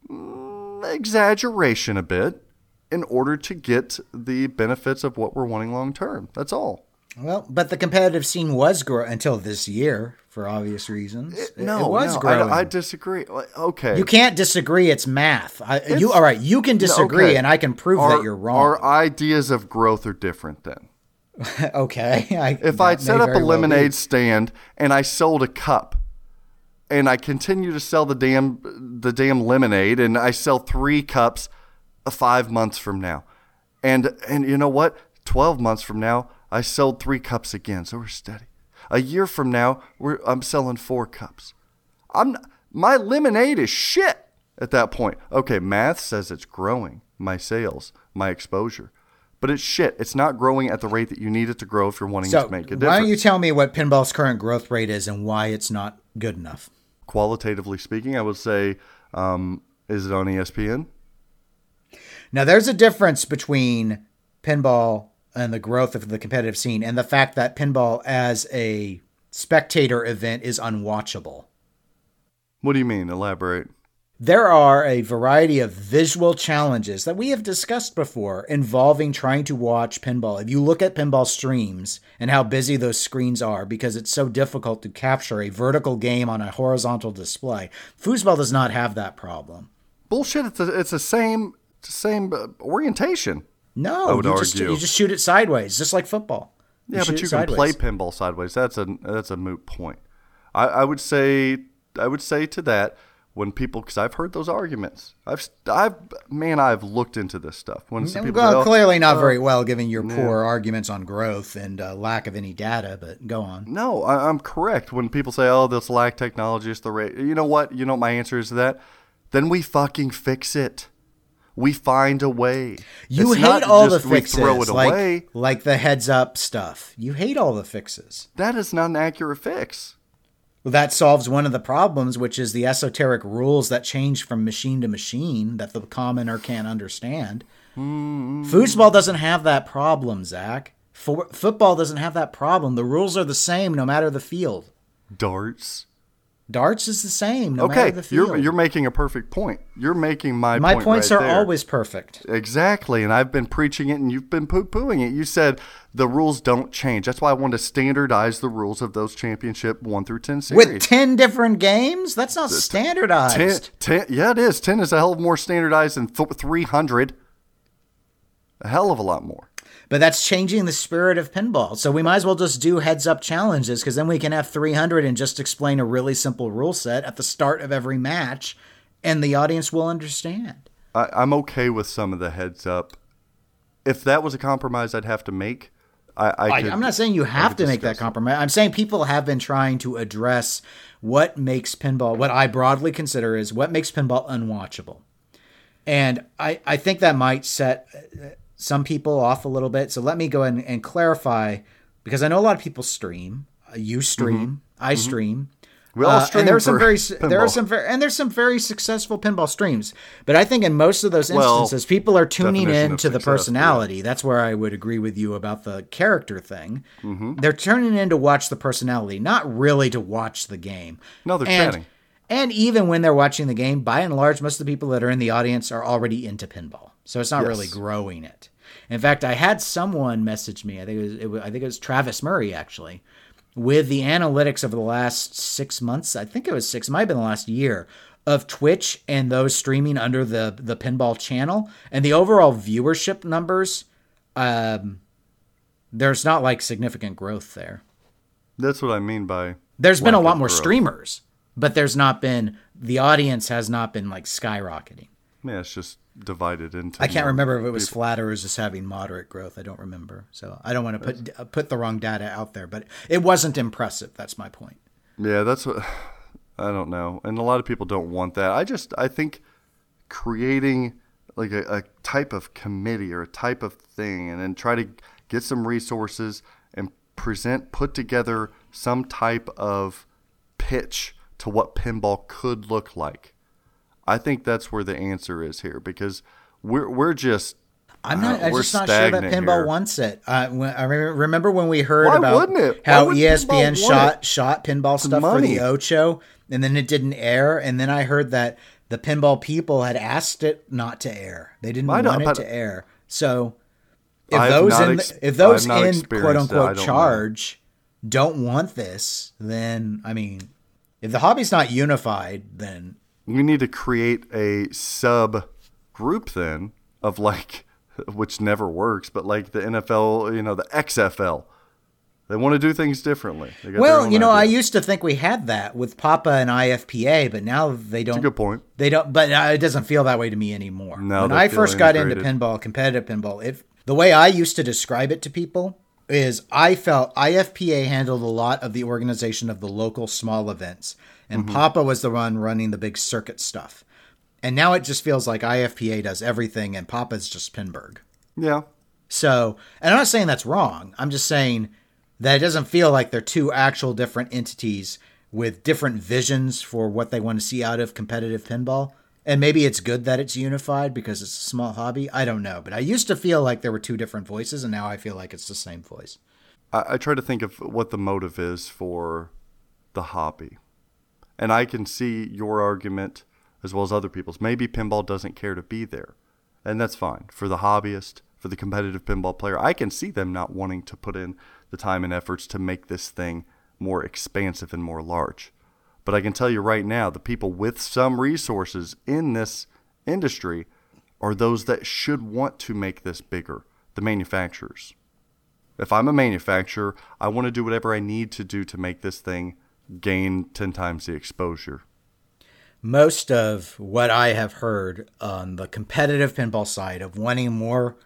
mm, exaggeration a bit in order to get the benefits of what we're wanting long term. That's all. Well, but the competitive scene was growing until this year for obvious reasons. It, no, it was no, growing. I, I disagree. Like, Okay, you can't disagree. It's math. I, you all right? You can disagree, Okay. and I can prove our, that you're wrong. Our ideas of growth are different then. okay. I, If I set up a very well lemonade stand and I sold a cup, and I continue to sell the damn the damn lemonade, and I sell three cups, uh, five months from now, and and you know what? Twelve months from now, I sold three cups again, so we're steady. A year from now, we're I'm selling four cups. I'm my lemonade is shit at that point. Okay, math says it's growing my sales, my exposure, but it's shit. It's not growing at the rate that you need it to grow if you're wanting So to make a difference. why don't you tell me what pinball's current growth rate is and why it's not good enough? Qualitatively speaking, I would say, um, is it on ESPN? Now, there's a difference between pinball and the growth of the competitive scene and the fact that pinball as a spectator event is unwatchable. What do you mean? Elaborate. There are a variety of visual challenges that we have discussed before involving trying to watch pinball. If you look at pinball streams and how busy those screens are because it's so difficult to capture a vertical game on a horizontal display, foosball does not have that problem. Bullshit. It's a, it's the same same uh, orientation. No, you just you just shoot it sideways, just like football. Yeah, but you can play pinball sideways. That's a that's a moot point. I, I would say I would say to that when people because I've heard those arguments. I've I've man I've looked into this stuff. When some people Well, "Oh, clearly not very well, given your poor arguments on growth and uh, lack of any data. But go on. No, I, I'm correct. When people say, "Oh, this lack technology is the rate," you know what? You know what my answer is to that. Then we fucking fix it. We find a way. You It's hate all the fixes, like away. like the heads up stuff. You hate all the fixes. That is not an accurate fix. Well, that solves one of the problems, which is the esoteric rules that change from machine to machine that the commoner can't understand. Mm-hmm. Foosball doesn't have that problem, Zach. For, football doesn't have that problem. The rules are the same no matter the field. Darts. Darts is the same no matter okay, the field. you're you're making a perfect point. You're making my My point points right are there. always perfect. Exactly, and I've been preaching it, and you've been poo pooing it. You said the rules don't change. That's why I wanted to standardize the rules of those championship one through ten series. With 10 different games? That's not standardized. 10, 10 yeah, it is. Ten is a hell of more standardized than th- three hundred. A hell of a lot more. But that's changing the spirit of pinball. So we might as well just do heads up challenges because then we can have 300 and just explain a really simple rule set at the start of every match and the audience will understand. I, I'm okay with some of the heads up. If that was a compromise I'd have to make, I, I I, could, I'm not saying you have to make that compromise. I'm saying people have been trying to address what makes pinball, what I broadly consider is what makes pinball unwatchable. And I, I think that might set some people off a little bit. So let me go and, and clarify because I know a lot of people stream. Uh, You stream, I stream. Mm-hmm. We all Uh, stream and there are some very there are some very and there's some very successful pinball streams. But I think in most of those Well, instances, people are tuning in to the success, yeah. personality. That's where I would agree with you about the character thing. Mm-hmm. They're turning in to watch the personality, not really to watch the game. No, they're and, chatting. And even when they're watching the game, by and large, most of the people that are in the audience are already into pinball, so it's not really growing it. In fact, I had someone message me. I think it was, it was I think it was Travis Murray actually, with the analytics of the last six months. I think it was six. It might have been the last year of Twitch and those streaming under the the pinball channel and the overall viewership numbers. Um, there's not like significant growth there. That's what I mean by. There's been a lot more growth. streamers, but there's not been the audience has not been like skyrocketing. Yeah, it's just divided into. I can't remember if it was people. flat or it was just having moderate growth. I don't remember, so I don't want to put uh, put the wrong data out there. But it wasn't impressive. That's my point. Yeah, that's what. I don't know, and a lot of people don't want that. I just I think creating like a, a type of committee or a type of thing, and then try to get some resources and present, put together some type of pitch to what pinball could look like. I think that's where the answer is here because we're we're just I'm not. Uh, I'm just not sure that pinball here. wants it. Uh, when, I remember, remember when we heard Why about? How ESPN shot shot pinball stuff for the Ocho, and then it didn't air, and then I heard that the pinball people had asked it not to air. They didn't want it to air. So if those in ex- if those I have not in quote unquote don't know. charge don't want this, then I mean, if the hobby's not unified, then we need to create a sub group then of like which never works but like the nfl you know the xfl they want to do things differently They got well, you know, I used to think we had that with Papa and IFPA, but now they don't. That's a good point They don't, but uh, it doesn't feel that way to me anymore. No, when I first got into pinball, competitive pinball, if the way I used to describe it to people is, I felt IFPA handled a lot of the organization of the local small events, and Mm-hmm. Papa was the one running the big circuit stuff. And now it just feels like IFPA does everything, and Papa's just Pinburgh. yeah So, and I'm not saying that's wrong. I'm just saying that it doesn't feel like they're two actual different entities with different visions for what they want to see out of competitive pinball. And maybe it's good that it's unified because it's a small hobby. I don't know. But I used to feel like there were two different voices, and now I feel like it's the same voice. I, I try to think of what the motive is for the hobby and i can see your argument as well as other people's maybe pinball doesn't care to be there and that's fine for the hobbyist for the competitive pinball player i can see them not wanting to put in the time and efforts to make this thing more expansive and more large but i can tell you right now the people with some resources in this industry are those that should want to make this bigger the manufacturers if I'm a manufacturer, I want to do whatever I need to do to make this thing gain 10 times the exposure. most of what I have heard on the competitive pinball side of wanting more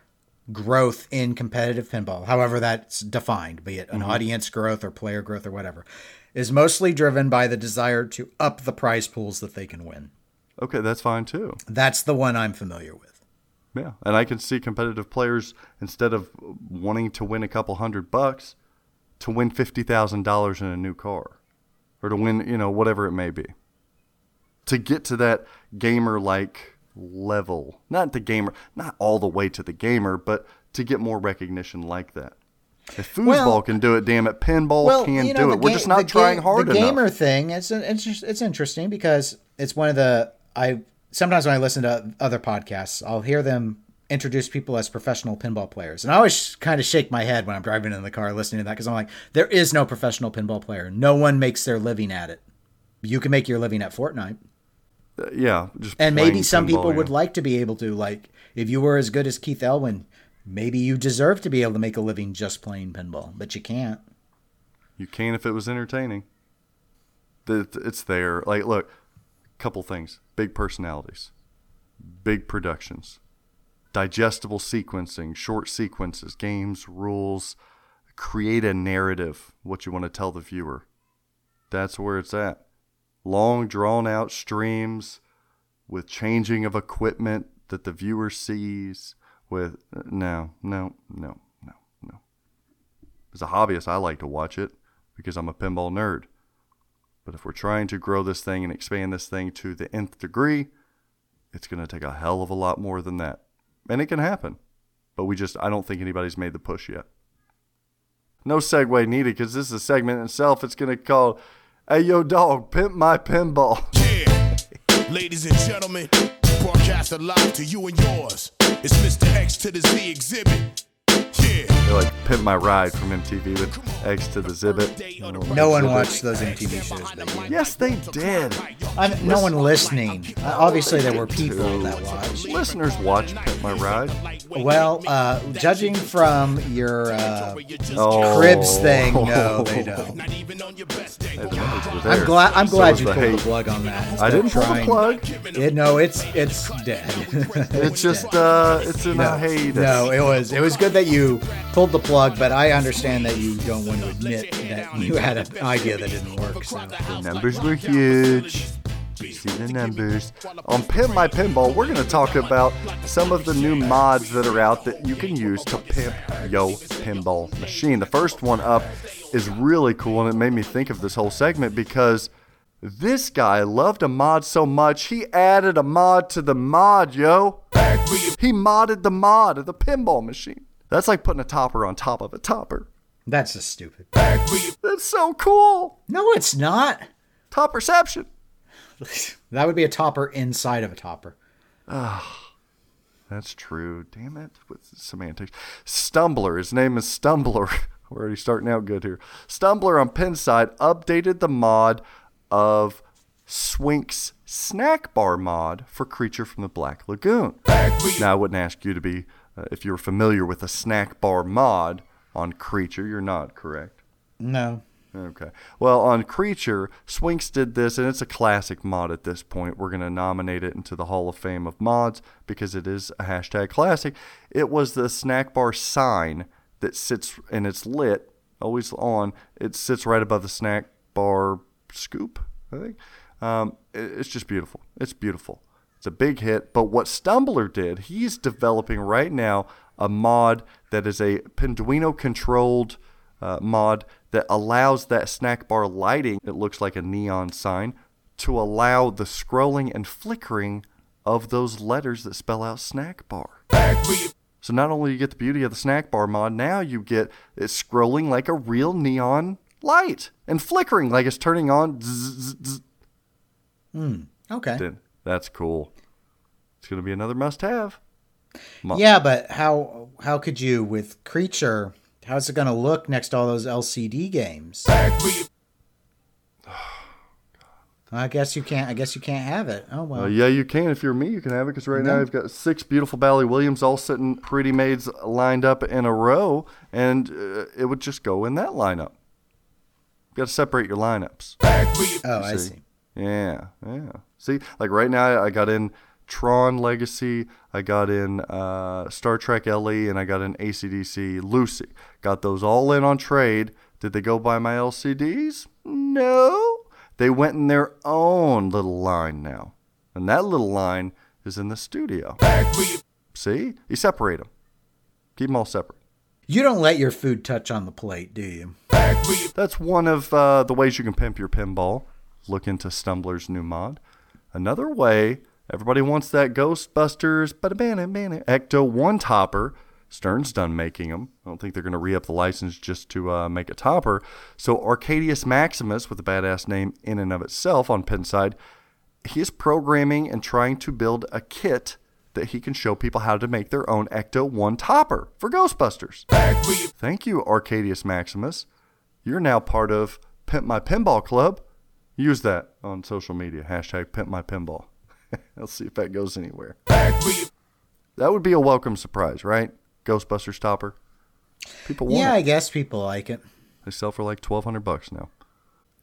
growth in competitive pinball, however that's defined, be it an mm-hmm. audience growth or player growth or whatever, is mostly driven by the desire to up the prize pools that they can win. Okay, that's fine too. That's the one I'm familiar with. Yeah. And I can see competitive players, instead of wanting to win a couple hundred bucks, to win $50,000 in a new car or to win, you know, whatever it may be. To get to that gamer like level. Not the gamer, not all the way to the gamer, but to get more recognition like that. If foosball Well- can do it, damn it, pinball can do the it. We're just not trying ga- hard The enough. gamer thing, it's it's it's interesting because it's one of the I sometimes when I listen to other podcasts, I'll hear them introduce people as professional pinball players, and I always kind of shake my head when I'm driving in the car listening to that because I'm like, there is no professional pinball player. No one makes their living at it. You can make your living at Fortnite. Uh, yeah, just And maybe some pinball, people yeah. would like to be able to, like, if you were as good as Keith Elwin, Maybe you deserve to be able to make a living just playing pinball, but you can't. You can if it was entertaining. It's there. Like, look, couple things. Big personalities, big productions, digestible sequencing, short sequences, games, rules. Create a narrative, what you want to tell the viewer. That's where it's at. Long, drawn out streams with changing of equipment that the viewer sees. With no, no, no, no, no. As a hobbyist, I like to watch it because I'm a pinball nerd. But if we're trying to grow this thing and expand this thing to the nth degree, it's going to take a hell of a lot more than that. And it can happen. But we just, I don't think anybody's made the push yet. No segue needed because this is a segment itself. It's going to call, Hey Yo Dog, Pimp My Pinball. Yeah, ladies and gentlemen, broadcast live to you and yours. It's Mr. X to the Z exhibit. Yeah. They're like Pimp My Ride from MTV with X to the Zibbit. No one watched those MTV shows but you. Yes, they did. I'm, no one listening. Uh, obviously, there were people that watched. Listeners watch Pimp My Ride. Well, uh, judging from your uh, Oh. cribs thing, no, they don't. Hey, the numbers were I'm glad. I'm glad was you the pulled the hate. plug on that. I didn't of pull the trying- plug. It, no, it's it's dead. It's just uh, it's in a hate. no, it was it was good that you pulled the plug, but I understand that you don't want to admit that you had an idea that didn't work. So. The numbers were huge. You see the numbers. On Pimp My Pinball, we're going to talk about some of the new mods that are out that you can use to pimp yo pinball machine. The first one up is really cool, and it made me think of this whole segment because this guy loved a mod so much he added a mod to the mod, yo. He modded the mod of the pinball machine. That's like putting a topper on top of a topper. That's just stupid. That's so cool. No, it's not. Top perception. That would be a topper inside of a topper. Ah, that's true. Damn it. With semantics. Stumbler. His name is Stumbler. We're already starting out good here. Stumbler on Pinside updated the mod of Swink's snack bar mod for Creature from the Black Lagoon. Now, I wouldn't ask you to be, uh, if you're familiar with a snack bar mod on Creature. You're not, correct? No. Okay. Well, on Creature, Swinks did this, and it's a classic mod at this point. We're going to nominate it into the Hall of Fame of mods because it is a hashtag classic. It was the snack bar sign that sits, and it's lit, always on. It sits right above the snack bar scoop, I think. Um, it's just beautiful. It's beautiful. It's a big hit. But what Stumbler did, he's developing right now a mod that is a Pinduino controlled uh, mod that allows that snack bar lighting, it looks like a neon sign, to allow the scrolling and flickering of those letters that spell out snack bar. So not only you get the beauty of the snack bar mod, now you get it scrolling like a real neon light and flickering like it's turning on. zzz, zzz, Okay. zzz. That's cool. It's going to be another must have. Yeah, but how how could you with creature? How's it going to look next to all those LCD games? I guess you can't. I guess you can't have it. Oh well. Uh, yeah, you can. If you're me, you can have it because right now No. you've got six beautiful Bally Williams all sitting pretty maids lined up in a row, and uh, it would just go in that lineup. You got to separate your lineups. oh, I see. see. Yeah, yeah. See, like right now, I got in Tron Legacy, I got in uh, Star Trek LE, and I got in ACDC LUCI. Got those all in on trade. Did they go buy my LCDs? No. They went in their own little line now. And that little line is in the studio. See? You separate them. Keep them all separate. You don't let your food touch on the plate, do you? That's one of uh, the ways you can pimp your pinball. Look into Stumbler's new mod. Another way, everybody wants that Ghostbusters but a banana, banana, Ecto One topper. Stern's done making them. I don't think they're going to re up the license just to uh, make a topper. So Arcadius Maximus, with a badass name in and of itself on Pinside, he is programming and trying to build a kit that he can show people how to make their own Ecto 1 topper for Ghostbusters. Thank you, Arcadius Maximus. You're now part of Pimp My Pinball Club. Use that on social media. Hashtag Pimp My Pinball. Let's see if that goes anywhere. That would be a welcome surprise, right? Ghostbusters topper. People want Yeah, it. I guess people like it. They sell for like twelve hundred bucks now.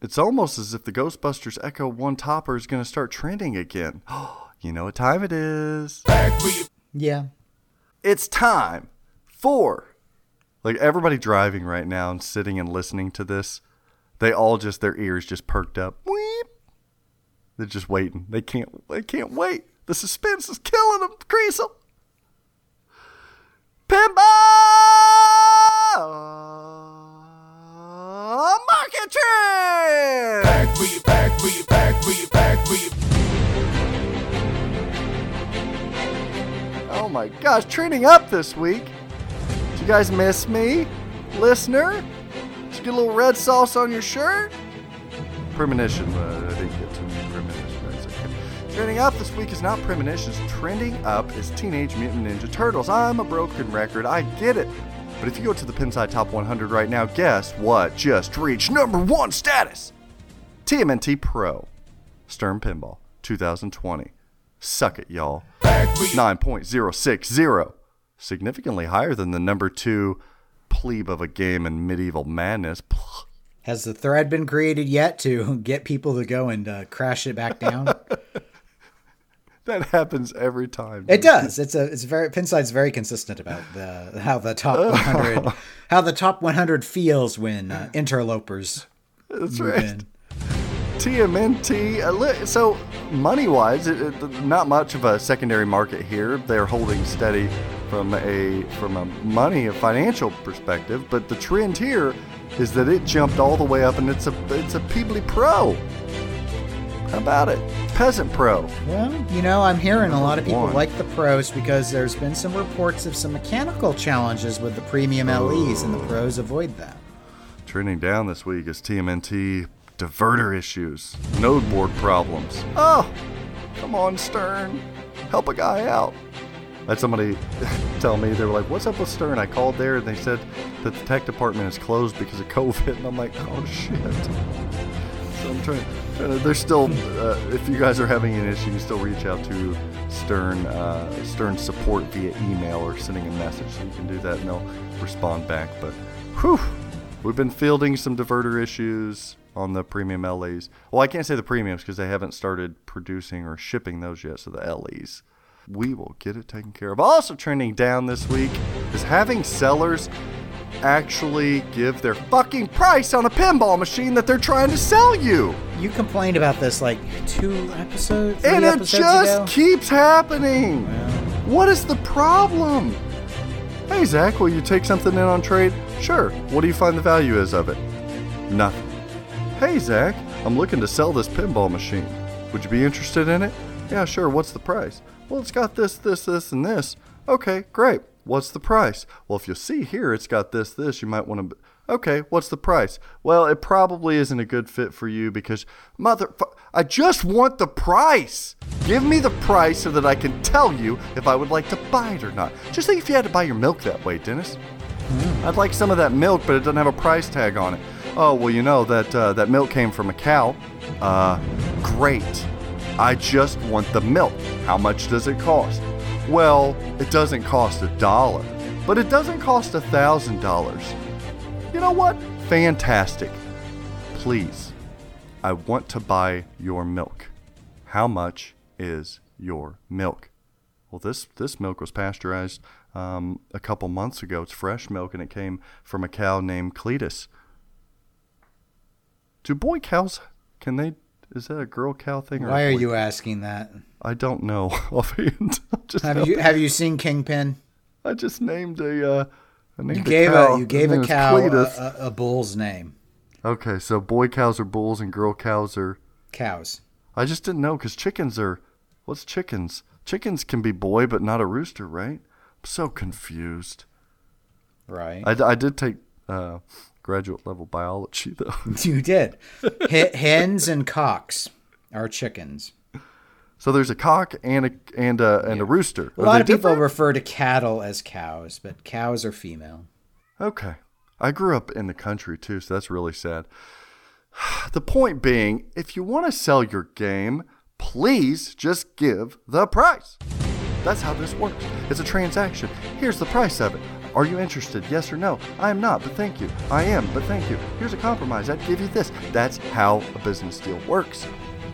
It's almost as if the Ghostbusters Ecto One topper is going to start trending again. you know what time it is? Yeah. It's time for like everybody driving right now and sitting and listening to this. They all just their ears just perked up. Weep. They're just waiting. They can't. They can't wait. The suspense is killing them. Kriesel. Pinball ah, market trend. Back, it back, it back, it back, it Oh my gosh, trending up this week. Did you guys miss me, listener? Get a little red sauce on your shirt? Premonition. Uh, I didn't get to premonition. Trending up this week is not premonitions. Trending up is Teenage Mutant Ninja Turtles. I'm a broken record. I get it. But if you go to the Pinside Top 100 right now, guess what just reached number one status? TMNT Pro. Stern Pinball 2020. Suck it, y'all. 9.060. Significantly higher than the number two plebe of a game in medieval madness. Has the thread been created yet to get people to go and uh, crash it back down? That happens every time. it does. It's a. It's very. Pinside's very consistent about the how the top 100 how the top 100 feels when uh, interlopers That's right. in. TMNT. uh, So, money wise, not much of a secondary market here. They're holding steady from a from a money, a financial perspective. But the trend here is that it jumped all the way up, and it's a it's a Peebly Pro. How about it? Peasant Pro. Well, you know, I'm hearing a lot of people One. like the pros because there's been some reports of some mechanical challenges with the premium oh. LEs, and the pros avoid that. Trending down this week is TMNT diverter issues, node board problems. Oh, come on, Stern. Help a guy out. I had somebody tell me, they were like, What's up with Stern? I called there and they said that the tech department is closed because of COVID. And I'm like, Oh, shit. So I'm trying, trying to, there's still, uh, if you guys are having an issue, you still reach out to Stern, uh, Stern support via email or sending a message. So you can do that and they'll respond back. But, whew, we've been fielding some diverter issues on the premium LEs. Well, I can't say the premiums because they haven't started producing or shipping those yet. So the LEs. We will get it taken care of. Also trending down this week is having sellers actually give their fucking price on a pinball machine that they're trying to sell you. You complained about this like two episodes, three And it episodes just ago. keeps happening. What is the problem? Hey, Zach, will you take something in on trade? Sure. What do you find the value is of it? Nothing. Hey, Zach, I'm looking to sell this pinball machine. Would you be interested in it? Yeah, sure. What's the price? Well, it's got this, this, this, and this. Okay, great. What's the price? Well, if you see here, it's got this, this. You might want to. Okay, what's the price? Well, it probably isn't a good fit for you because, mother, I just want the price. Give me the price so that I can tell you if I would like to buy it or not. Just think if you had to buy your milk that way, Dennis. I'd like some of that milk, but it doesn't have a price tag on it. Oh, well, you know that uh, that milk came from a cow. Uh, great. I just want the milk. How much does it cost? Well, it doesn't cost a dollar, but it doesn't cost a thousand dollars. You know what? Fantastic. Please, I want to buy your milk. How much is your milk? Well, this this milk was pasteurized um, a couple months ago. It's fresh milk, and it came from a cow named Cletus. Do boy cows can they? Is that a girl cow thing? Or Why are you asking that? I don't know just Have you have you seen Kingpin? I just named a. Uh, I named You gave cow. a you gave a cow a, a, a bull's name. Okay, so boy cows are bulls and girl cows are. Cows. I just didn't know because chickens are. What's chickens? Chickens can be boy, but not a rooster, right? I'm so confused. Right. I, I did take uh, graduate level biology though. you did. H- hens and cocks are chickens. so there's a cock and a and a and a rooster. A Are lot of people different? refer to cattle as cows, but cows are female. Okay. I grew up in the country too, so that's really sad. The point being, if you want to sell your game, please just give the price. That's how this works. It's a transaction. Here's the price of it. Are you interested? Yes or no? I am not, but thank you. I am, but thank you. Here's a compromise. I'd give you this. That's how a business deal works.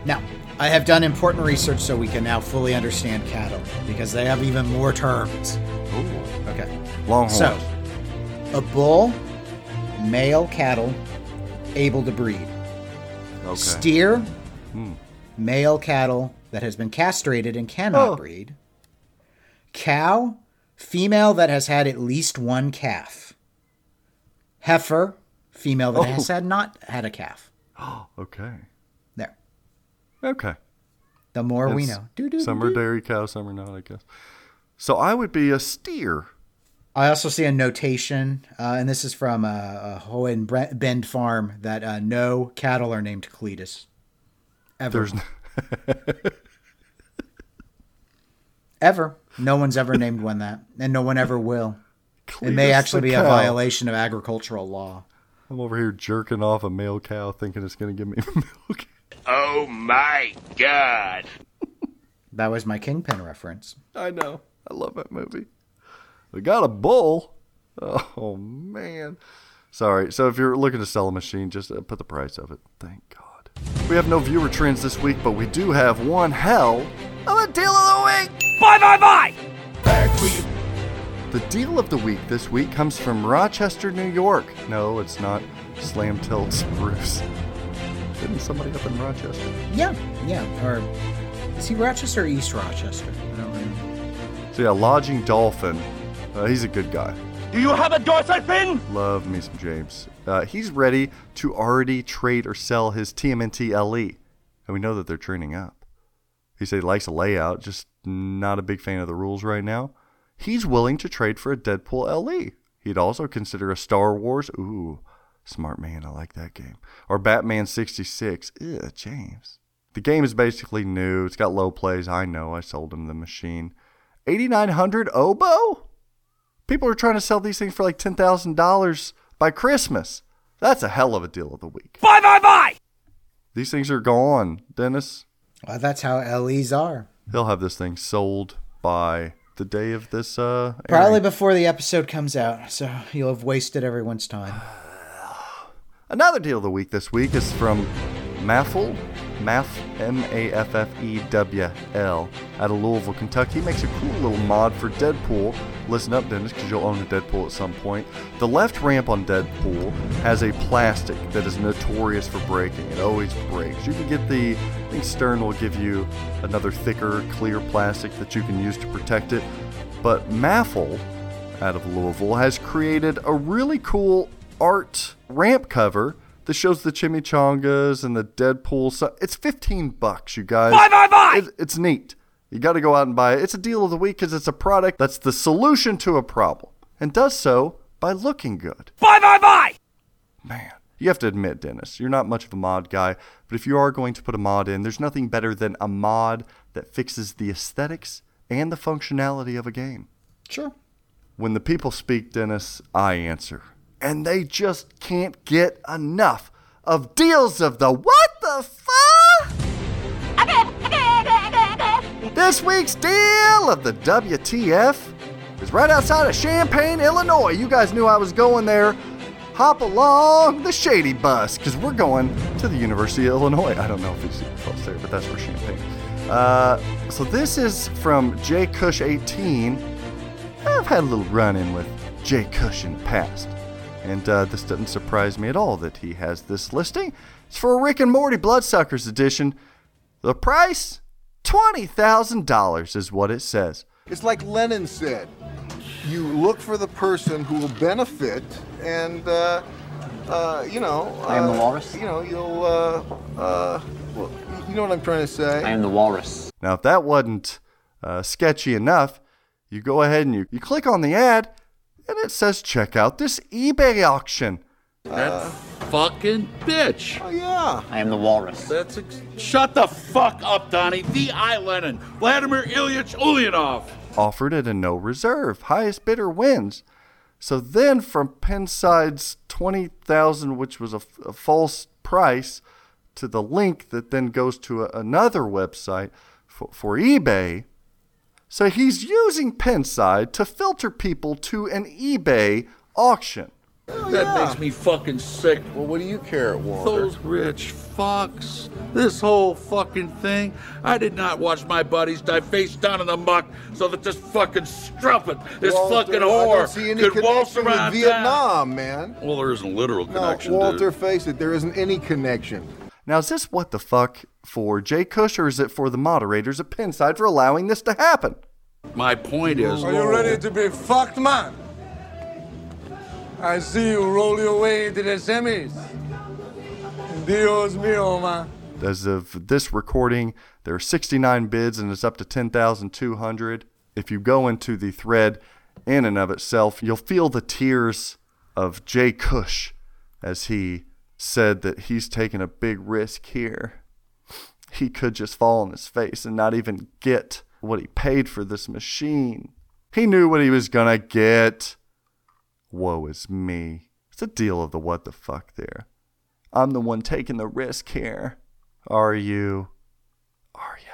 Now, I have done important research so we can now fully understand cattle because they have even more terms. Ooh. Okay. Longhorns. So, a bull, male cattle, able to breed. okay. Steer, hmm. male cattle that has been castrated and cannot Oh. breed. Cow, female that has had at least one calf. Heifer, female that Oh. has had not had a calf. Oh, Okay. There. Okay. The more we know. Doo, doo, Some are dairy cows, some are not, I guess. So I would be a steer. I also see a notation, uh, and this is from uh, uh, Hohen Bend Farm, that uh, no cattle are named Cletus. Ever. There's n- ever. No one's ever named one that, and no one ever will. it may actually the be a violation of agricultural law. I'm over here jerking off a male cow thinking it's going to give me milk. Oh my god. That was my Kingpin reference. I know. I love that movie. We got a bull. Oh, man. Sorry. So if you're looking to sell a machine, just uh, put the price of it. Thank God. We have no viewer trends this week, but we do have one hell of a deal of the week. Bye bye bye! The deal of the week this week comes from Rochester, New York. No, it's not Slam Tilt Spruce. Isn't somebody up in Rochester? Yeah, yeah. Or is he Rochester or East Rochester? I don't remember. So yeah, Lodging Dolphin. Uh, he's a good guy. Do you have a dorsal fin? Love me some James. Uh, he's ready to already trade or sell his TMNT LE. E. And we know that they're trending up. He said he likes the layout, just not a big fan of the rules right now. He's willing to trade for a Deadpool LE. He'd also consider a Star Wars. Ooh, smart man. I like that game. Or Batman 66. Ew, James. The game is basically new. It's got low plays. I know. I sold him the machine. 8900 oboe? People are trying to sell these things for like $10,000 by Christmas. That's a hell of a deal of the week. Bye bye bye! These things are gone, Dennis. Well, that's how LEs are. He'll have this thing sold by the day of this uh Probably before the episode comes out, so you'll have wasted everyone's time. Another deal of the week this week is from Maffewl, Maff M A F F E W L out of Louisville, Kentucky. Makes a cool little mod for Deadpool. Listen up, Dennis, because you'll own a Deadpool at some point. The left ramp on Deadpool has a plastic that is notorious for breaking. It always breaks. You can get the, I think Stern will give you another thicker, clear plastic that you can use to protect it. But Maffewl, out of Louisville, has created a really cool art ramp cover that shows the chimichangas and the Deadpool. So it's 15 bucks, you guys. Bye, bye, bye! It- it's neat. You got to go out and buy it. It's a deal of the week because it's a product that's the solution to a problem and does so by looking good. Bye bye bye! Man, you have to admit, Dennis, you're not much of a mod guy, but if you are going to put a mod in, there's nothing better than a mod that fixes the aesthetics and the functionality of a game. Sure. When the people speak, Dennis, I answer. And they just can't get enough of deals of the what the fuck? This week's deal of the WTF is right outside of Champaign, Illinois. You guys knew I was going there. Hop along the shady bus because we're going to the University of Illinois. I don't know if it's close there, but that's where Champaign. Uh, so this is from J Cush 18. I've had a little run in with Jay Cush in the past. And uh, this doesn't surprise me at all that he has this listing. It's for a Rick and Morty Bloodsuckers edition. The price? $20,000 is what it says. It's like Lenin said you look for the person who will benefit, and, uh, uh, you know. I am the uh, walrus. You know, you'll, uh, uh, well, you know what I'm trying to say? I am the walrus. Now, if that wasn't uh, sketchy enough, you go ahead and you, you click on the ad, and it says check out this eBay auction. That fucking bitch. oh, yeah. I am the walrus. That's ex- shut the fuck up, Donnie. The I Lenin, Vladimir Ilyich Ulyanov. offered at a no reserve. Highest bidder wins. So then from Pinside's 20,000 which was a, f- a false price to the link that then goes to a, another website for, for eBay So he's using Pinside to filter people to an eBay auction. That makes me fucking sick. Well, what do you care, Walter? Those rich fucks. This whole fucking thing. I did not watch my buddies die face down in the muck so that this fucking strumpet, this Walter, fucking I whore, don't see any could waltz around with town. Vietnam, man. Well, there isn't a literal No, connection. Walter, dude. face it, there isn't any connection. Now, is this what the fuck for Jay Cush or is it for the moderators at Pinside for allowing this to happen? My point is, Are you ready to be fucked, man? I see you roll your way into the semis. Dios mío, man. As of this recording, there are 69 bids and it's up to 10,200. If you go into the thread in and of itself, you'll feel the tears of Jay Cush as he said that he's taking a big risk here. He could just fall on his face and not even get what he paid for this machine. He knew what he was gonna get. Woe is me. It's a deal of the what the fuck there. I'm the one taking the risk here. Are you? Are you?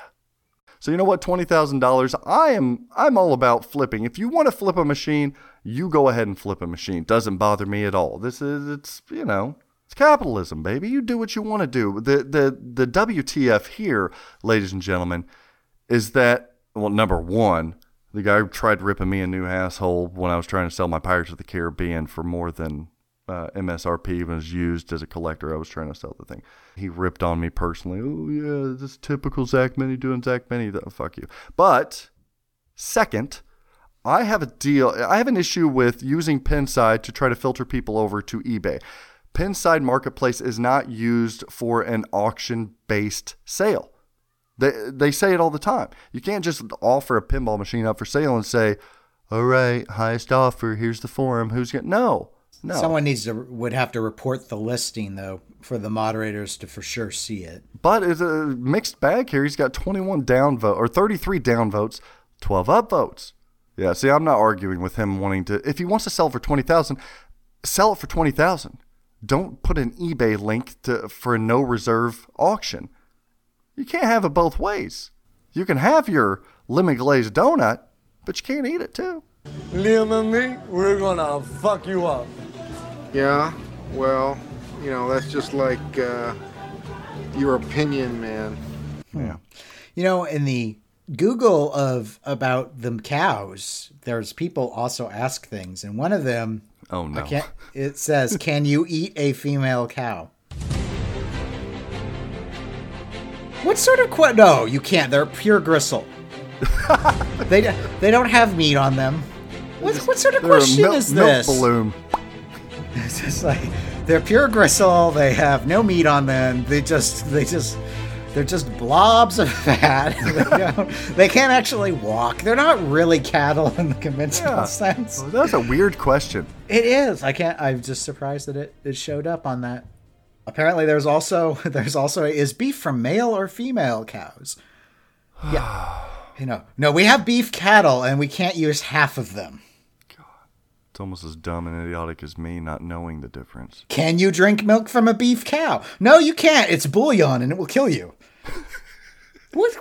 So you know what? Twenty thousand dollars. I am. I'm all about flipping. If you want to flip a machine, you go ahead and flip a machine. Doesn't bother me at all. This is. It's. You know. It's capitalism, baby. You do what you want to do. The the the WTF here, ladies and gentlemen, is that well, number one, the guy tried ripping me a new asshole when I was trying to sell my Pirates of the Caribbean for more than uh, MSRP was used as a collector. I was trying to sell the thing. He ripped on me personally. Oh yeah, this is typical Zach Meny doing Zach Meny. Th- Fuck you. But second, I have a deal. I have an issue with using Pinside to try to filter people over to eBay. Pinside Marketplace is not used for an auction-based sale. They they say it all the time. You can't just offer a pinball machine up for sale and say, "All right, highest offer. Here's the forum. Who's going?" No, no. Someone needs to would have to report the listing though for the moderators to for sure see it. But it's a mixed bag here. He's got 21 down vote or 33 down votes, 12 up votes. Yeah, see, I'm not arguing with him wanting to. If he wants to sell for 20,000, sell it for 20,000. Don't put an eBay link to for a no reserve auction. You can't have it both ways. You can have your lemon glazed donut, but you can't eat it too. Liam and me, we're gonna fuck you up. Yeah, well, you know, that's just like uh, your opinion, man. Yeah. You know, in the Google of about the cows, there's people also ask things, and one of them, Oh no. It says, "Can you eat a female cow?" What sort of que- No, you can't. They're pure gristle. they they don't have meat on them. What, what sort of They're question milk, is milk balloon. It's just like they're pure gristle. They have no meat on them. They just they just they're just blobs of fat. they, they can't actually walk. They're not really cattle in the conventional Yeah. sense. Oh, That's a weird question. It is. I can't. I'm just surprised that it, it showed up on that. Apparently, there's also there's also is beef from male or female cows. Yeah, you know, no, we have beef cattle and we can't use half of them. God. It's almost as dumb and idiotic as me not knowing the difference. Can you drink milk from a beef cow? No, you can't. It's bouillon and it will kill you. what?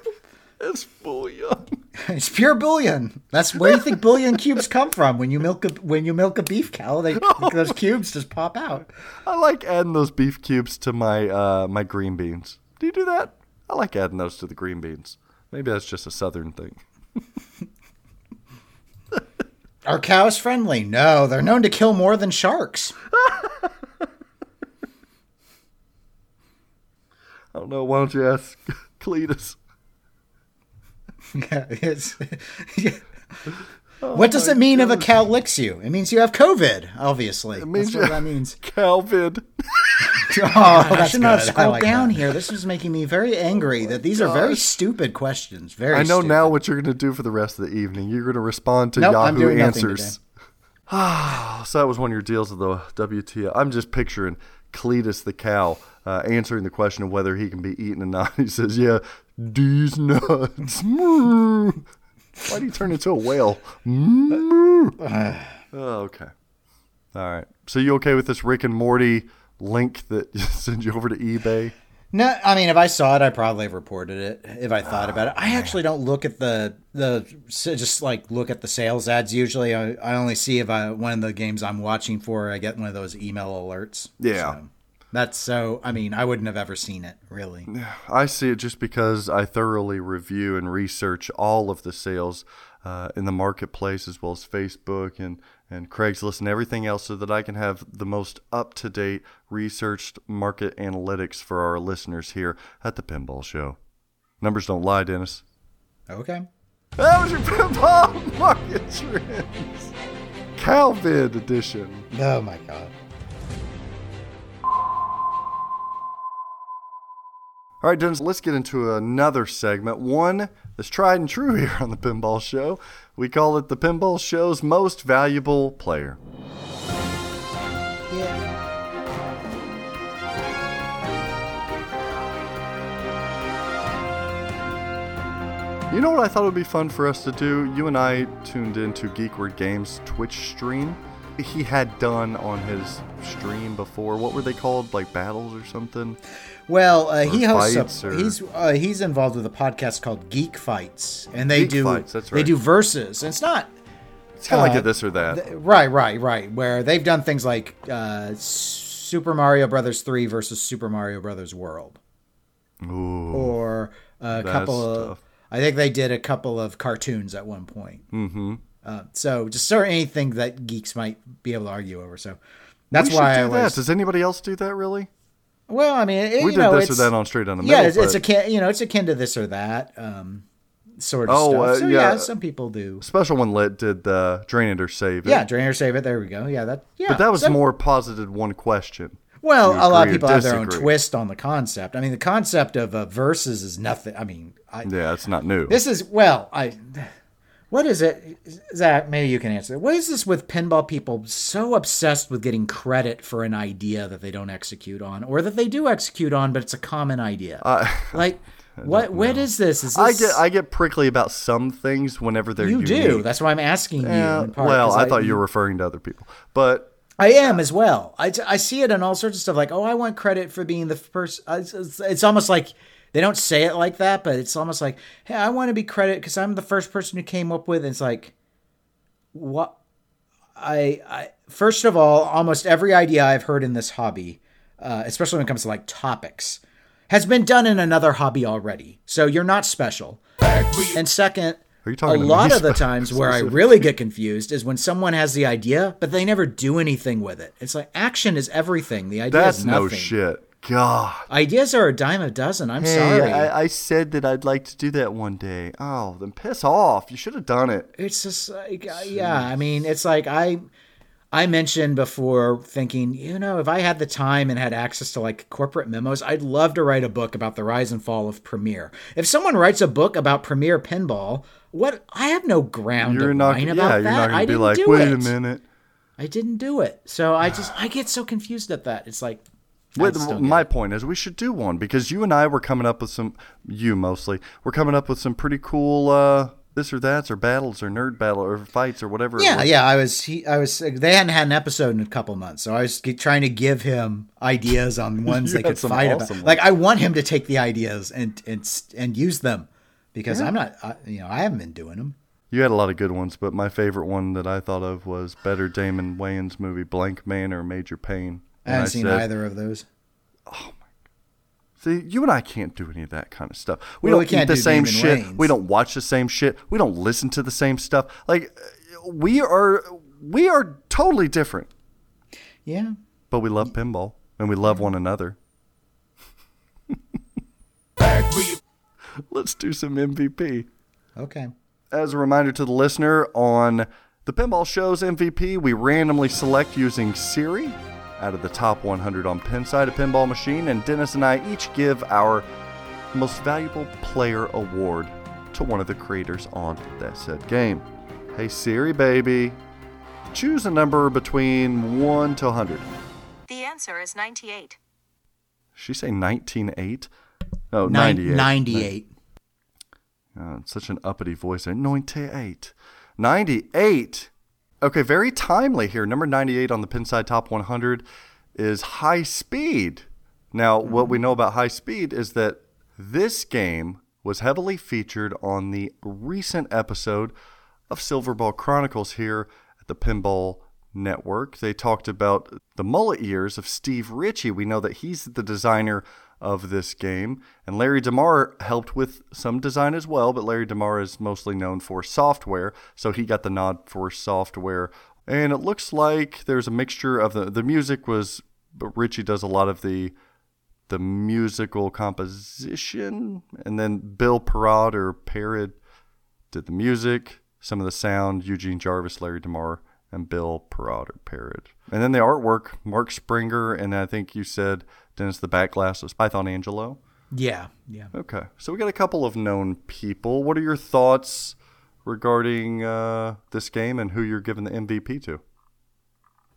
It's bouillon. It's pure bouillon. That's where you think bouillon cubes come from. When you milk a when you milk a beef cow, they those cubes just pop out. I like adding those beef cubes to my uh, my green beans. Do you do that? I like adding those to the green beans. Maybe that's just a southern thing. Are cows friendly? No, they're known to kill more than sharks. I don't know. Why don't you ask Cletus? Yeah, it's, oh what does it mean if a cow licks you? It means you have COVID, obviously. It means oh, That's what that means. Calvid. Oh, I should not have scrolled down here. This is making me very oh angry that these are very stupid questions. Very I know stupid. now what you're going to do for the rest of the evening. You're going to respond to Nope, I'm Yahoo doing nothing Answers. so that was one of your deals of the WTF. I'm just picturing Cletus the cow uh, answering the question of whether he can be eaten or not. He says, "Yeah, these nuts." Why do you turn into a whale? Oh, okay. All right. So you okay with this Rick and Morty link that sends you over to eBay? No, I mean, if I saw it, I probably have reported it. If I thought about it, I actually don't look at the the just like look at the sales ads. Usually, I, I only see if I one of the games I'm watching for, I get one of those email alerts. Yeah. So, that's so. I mean, I wouldn't have ever seen it really. I see it just because I thoroughly review and research all of the sales uh, in the marketplace as well as Facebook and, and Craigslist and everything else so that I can have the most up to date researched market analytics for our listeners here at the Pinball Show. Numbers don't lie, Dennis. Okay. That was your Pinball Market Trends. Calvid edition. Oh my god. All right, Dennis, let's get into another segment. One that's tried and true here on the Pinball Show. We call it the Pinball Show's most valuable player. You know what I thought would be fun for us to do? You and I tuned into Geekward Games Twitch stream. He had done on his stream before. What were they called? Like battles or something? Well, uh, he hosts. A, or- He's uh, he's involved with a podcast called Geek Fights, and they Geek do Fights, that's they do verses. It's not It's kind of like Uh, a this or that. th- right, right, right. Where they've done things like uh, Super Mario Brothers three versus Super Mario Brothers World, Ooh. or a couple of. tough. I think they did a couple of cartoons at one point. Mm-hmm. Uh, so just sort of anything that geeks might be able to argue over. So that's why I do that. was. Does anybody else do that really? Well, I mean, it, we you did know, this or it's- that on Straight Down the yeah, Middle. it's, it's but akin, you know, it's akin to this or that um, sort of Oh, stuff. uh, so yeah. yeah. some people do. Special When Lit did the Drain It or Save It. Yeah, drain or save it. There we go. Yeah, that. Yeah, but that was some- more posited one question. Well, a lot of people have their own twist on the concept. I mean, the concept of uh, verses is nothing. I mean, I, Yeah, it's not new. this is well, I. What is it, Zach? Maybe you can answer. What is this with pinball people so obsessed with getting credit for an idea that they don't execute on, or that they do execute on, but it's a common idea? Uh, like, what? What is this? Is this? I get I get prickly about some things whenever they're you unique. do. That's why I'm asking you. Yeah, in part, well, 'cause I, thought you were referring to other people, but I am as well. I, I see it in all sorts of stuff. Like, oh, I want credit for being the first. It's, it's almost like they don't say it like that, but it's almost like, hey, I want to be credit because I'm the first person who came up with. it. It's like, what? I, I first of all, almost every idea I've heard in this hobby, uh, especially when it comes to like topics, has been done in another hobby already. So you're not special. And second, Are you a lot of the times where I really get confused is when someone has the idea, but they never do anything with it. It's like action is everything. The idea that's is no shit. God. Ideas are a dime a dozen. I'm Hey, sorry. I, I said that I'd like to do that one day. Oh, then piss off. You should have done it. it's just like uh, yeah. I mean, it's like I I mentioned before thinking, you know, if I had the time and had access to like corporate memos, I'd love to write a book about the rise and fall of Premiere. If someone writes a book about Premiere pinball, what I have no ground You're to not. whine Yeah, about you're that. not I gonna be didn't like, do wait it. a minute. I didn't do it. So I just I get so confused at that. It's like I With, just don't get my point is, we should do one because you and I were coming up with some. You mostly. We're coming up with some pretty cool uh, this or that's or battles or nerd battle or fights or whatever. Yeah, yeah. I was he I was they hadn't had an episode in a couple months, so I was trying to give him ideas on ones they could fight awesome about. Like I want him to take the ideas and and and use them because Yeah. I'm not I, you know I haven't been doing them. You had a lot of good ones, but my favorite one that I thought of was Better Damon Wayans movie Blankman or Major Payne. I haven't seen said, either of those. Oh my! See, you and I can't do any of that kind of stuff. We Well, don't we eat the do same Damon shit. Wayans. We don't watch the same shit. We don't listen to the same stuff. Like we are, we are totally different. Yeah. But we love pinball and we love one another. Let's do some MVP. Okay. As a reminder to the listener, on the Pinball Show's MVP, we randomly select using Siri out of the top 100 on Pinside, a pinball machine, and Dennis and I each give our most valuable player award to one of the creators on that said game. Hey Siri, baby, choose a number between 1 to 100. The answer is 98. She say 198? Oh, Nine- 98. 98. Uh, such an uppity voice there. 98. 98. Okay, very timely here. Number 98 on the Pinside Top 100 is High Speed. Now, what we mm-hmm. know about high speed is that this game was heavily featured on the recent episode of Silverball Chronicles here at the Pinball Network. They talked about the mullet years of Steve Ritchie. We know that he's the designer of this game, and Larry DeMar helped with some design as well, but Larry DeMar is mostly known for software, so he got the nod for software. And it looks like there's a mixture of the the music was but Ritchie does a lot of the the musical composition, and then Bill Parrot or Parrot did the music, some of the sound, Eugene Jarvis, Larry DeMar, and Bill Parrot or Parrot. And then the artwork, Mark Sprenger, and I think you said Dennis the Backglass was Python Anghelo. Yeah, yeah. Okay, so we got a couple of known people. What are your thoughts regarding uh, this game and who you're giving the MVP to?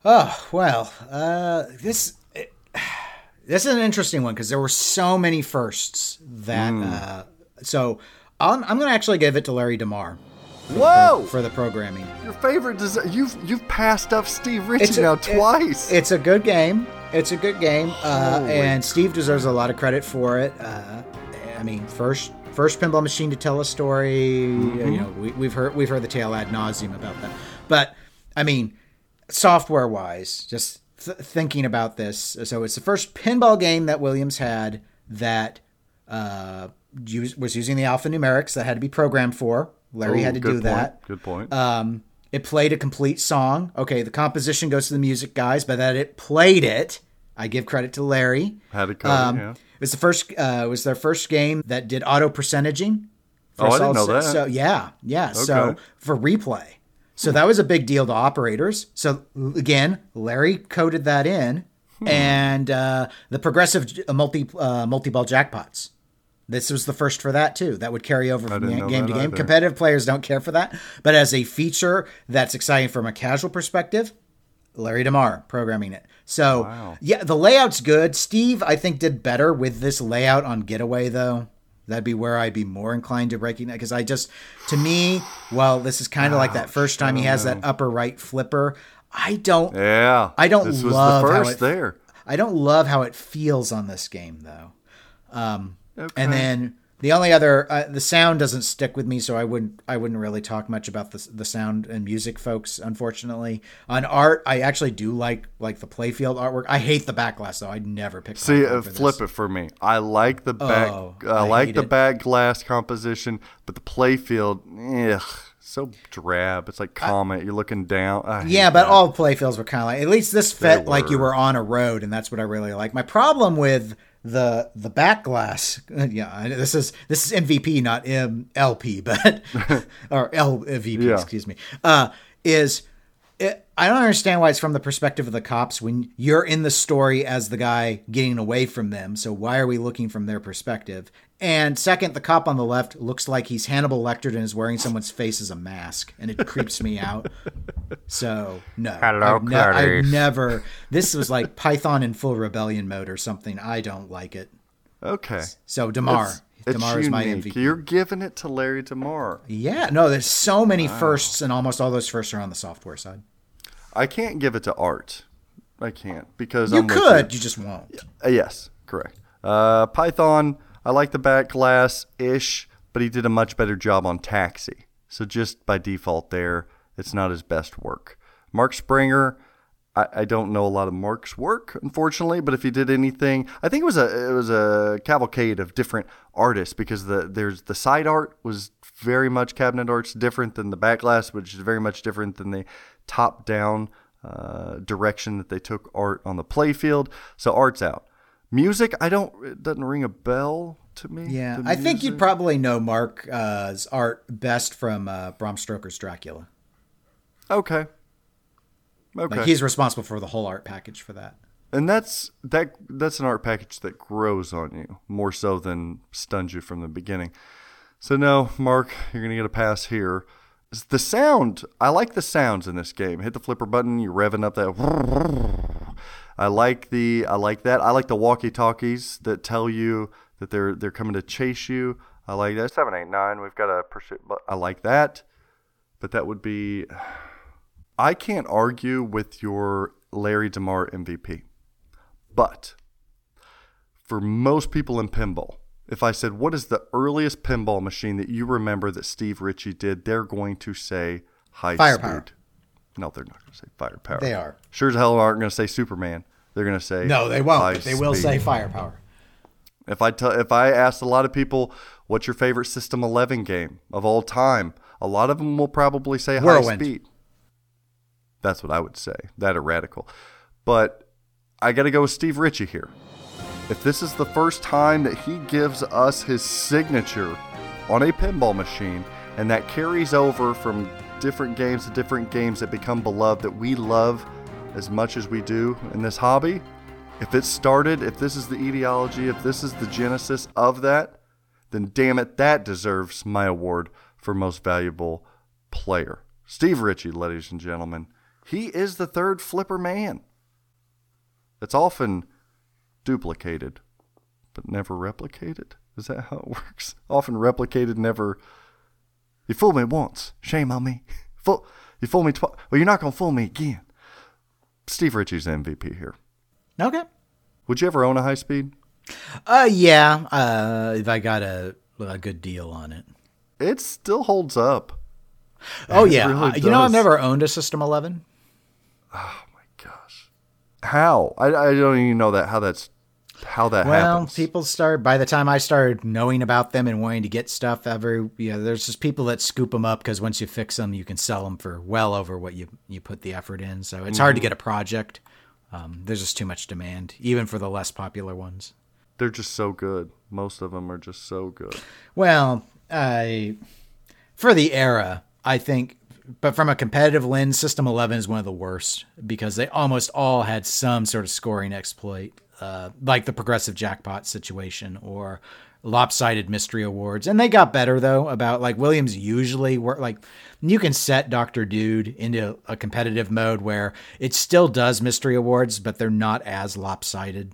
Oh well, uh, this it, this is an interesting one because there were so many firsts that. Hmm. Uh, so I'm, I'm going to actually give it to Larry DeMar. For the Whoa! pro- for the programming. Your favorite design? You've you've passed up Steve Ritchie It's a- now it- twice. It's a good game. It's a good game, uh, and Steve deserves a lot of credit for it. Uh, I mean, first first pinball machine to tell a story. Mm-hmm. You know, we, we've heard we've heard the tale ad nauseum about that. But I mean, software wise, just th- thinking about this, so it's the first pinball game that Williams had that uh, use, was using the alphanumerics that had to be programmed for. Larry Oh, had to good do point. that. Good point. Um, it played a complete song. Okay, the composition goes to the music guys, but that it played it, I give credit to Larry. Had it covered, yeah. It was the first. Uh, it was their first game that did auto percentaging. Oh, I didn't know that. So yeah, yeah. So for replay, so that was a big deal to operators. So again, Larry coded that in, Hmm. and uh, the progressive multi uh, multi ball jackpots. This was the first for that too. That would carry over from game to game. either. Competitive players don't care for that, but as a feature that's exciting from a casual perspective, Larry DeMar programming it. So yeah, the layout's good. Steve, I think, did better with this layout on Getaway though. That'd be where I'd be more inclined to that because I just, to me, well, this is kind of like that first time he has that upper right flipper. I don't. Yeah, I don't this was the love how first it- there. I don't love how it feels on this game though. Um, Okay. And then the only other, uh, the sound doesn't stick with me, so I wouldn't, I wouldn't really talk much about the the sound and music, folks. Unfortunately, on art, I actually do like like the playfield artwork. I hate the backglass though. I'd never pick. See, uh, for this. flip it for me. I like the back. Oh, I, I like the it. back glass composition, but the playfield, ugh, so drab. It's like Comet. You're looking down. I Yeah, but that. all playfields were kind of like at least this fit like you were on a road, and that's what I really like. My problem with the the back glass, yeah, this is this is MVP, not M LP, but or LVP, Yeah. excuse me, uh, is it, I don't understand why it's from the perspective of the cops when you're in the story as the guy getting away from them. So why are we looking from their perspective? And second, the cop on the left looks like he's Hannibal Lecter and is wearing someone's face as a mask, and it creeps me out. So no, Hello, I've, ne- I've never. This was like Python in full rebellion mode or something. I don't like it. Okay. So DeMar, It's- it's DeMar is my. MVP. You're giving it to Larry DeMar. Yeah, no, there's so many firsts, and almost all those firsts are on the software side. I can't give it to Art. I can't because You I'm could, you just won't. Uh, yes, correct. Uh, Python, I like the back glass ish, but he did a much better job on Taxi. So just by default, there, it's not his best work. Mark Sprenger, I, I don't know a lot of Mark's work, unfortunately, but if he did anything, I think it was a it was a cavalcade of different artists because the there's the side art was very much cabinet art's different than the back glass, which is very much different than the top down uh, direction that they took art on the playfield. So art's out. Music, I don't. It doesn't ring a bell to me. Yeah, I think you'd probably know Mark's art best from uh, Bram Stoker's Dracula. Okay. Okay. Like he's responsible for the whole art package for that. and that's that. That's an art package that grows on you more so than stuns you from the beginning. So no, Mark, you're gonna get a pass here. The sound, I like the sounds in this game. Hit the flipper button, you're revving up that. I like the, I like that. I like the walkie-talkies that tell you that they're they're coming to chase you. I like that. Seven, eight, nine. We've got a pursuit. But I like that. But that would be. I can't argue with your Larry DeMar MVP. But for most people in pinball, if I said, What is the earliest pinball machine that you remember that Steve Ritchie did? They're going to say high Firepower. speed. No, they're not going to say firepower. They are. Sure as hell aren't going to say Superman. They're going to say No, they won't. They will speed. say firepower. If I tell, if I asked a lot of people, "What's your favorite System 11 game of all time?" A lot of them will probably say high speed. That's what I would say. That or radical. But I got to go with Steve Ritchie here. If this is the first time that he gives us his signature on a pinball machine, and that carries over from different games to different games that become beloved that we love as much as we do in this hobby, if it started, if this is the etiology, if this is the genesis of that, then damn it, that deserves my award for most valuable player. Steve Ritchie, ladies and gentlemen, he is the third flipper man. It's often duplicated, but never replicated. Is that how it works? Often replicated, never. You fooled me once. Shame on me. Fool, you fooled me twice. Well, you're not going to fool me again. Steve Ritchie's the MVP here. Okay. Would you ever own a high speed? Uh, yeah. Uh, if I got a, a good deal on it. It still holds up. Oh It yeah. really Uh, you know, I've never owned a System 11. Oh my gosh. How? I, I don't even know that how that's how that well, happens. people start by the time I started knowing about them and wanting to get stuff every you know, there's just people that scoop them up because once you fix them, you can sell them for well over what you you put the effort in. So it's hard to Mhm. get a project. Um, there's just too much demand, even for the less popular ones. They're just so good. Most of them are just so good. Well, I for the era, I think, but from a competitive lens, System 11 is one of the worst because they almost all had some sort of scoring exploit, uh, like the progressive jackpot situation or lopsided mystery awards. And they got better though about like Williams usually work like you can set Dr. Dude into a competitive mode where it still does mystery awards, but they're not as lopsided.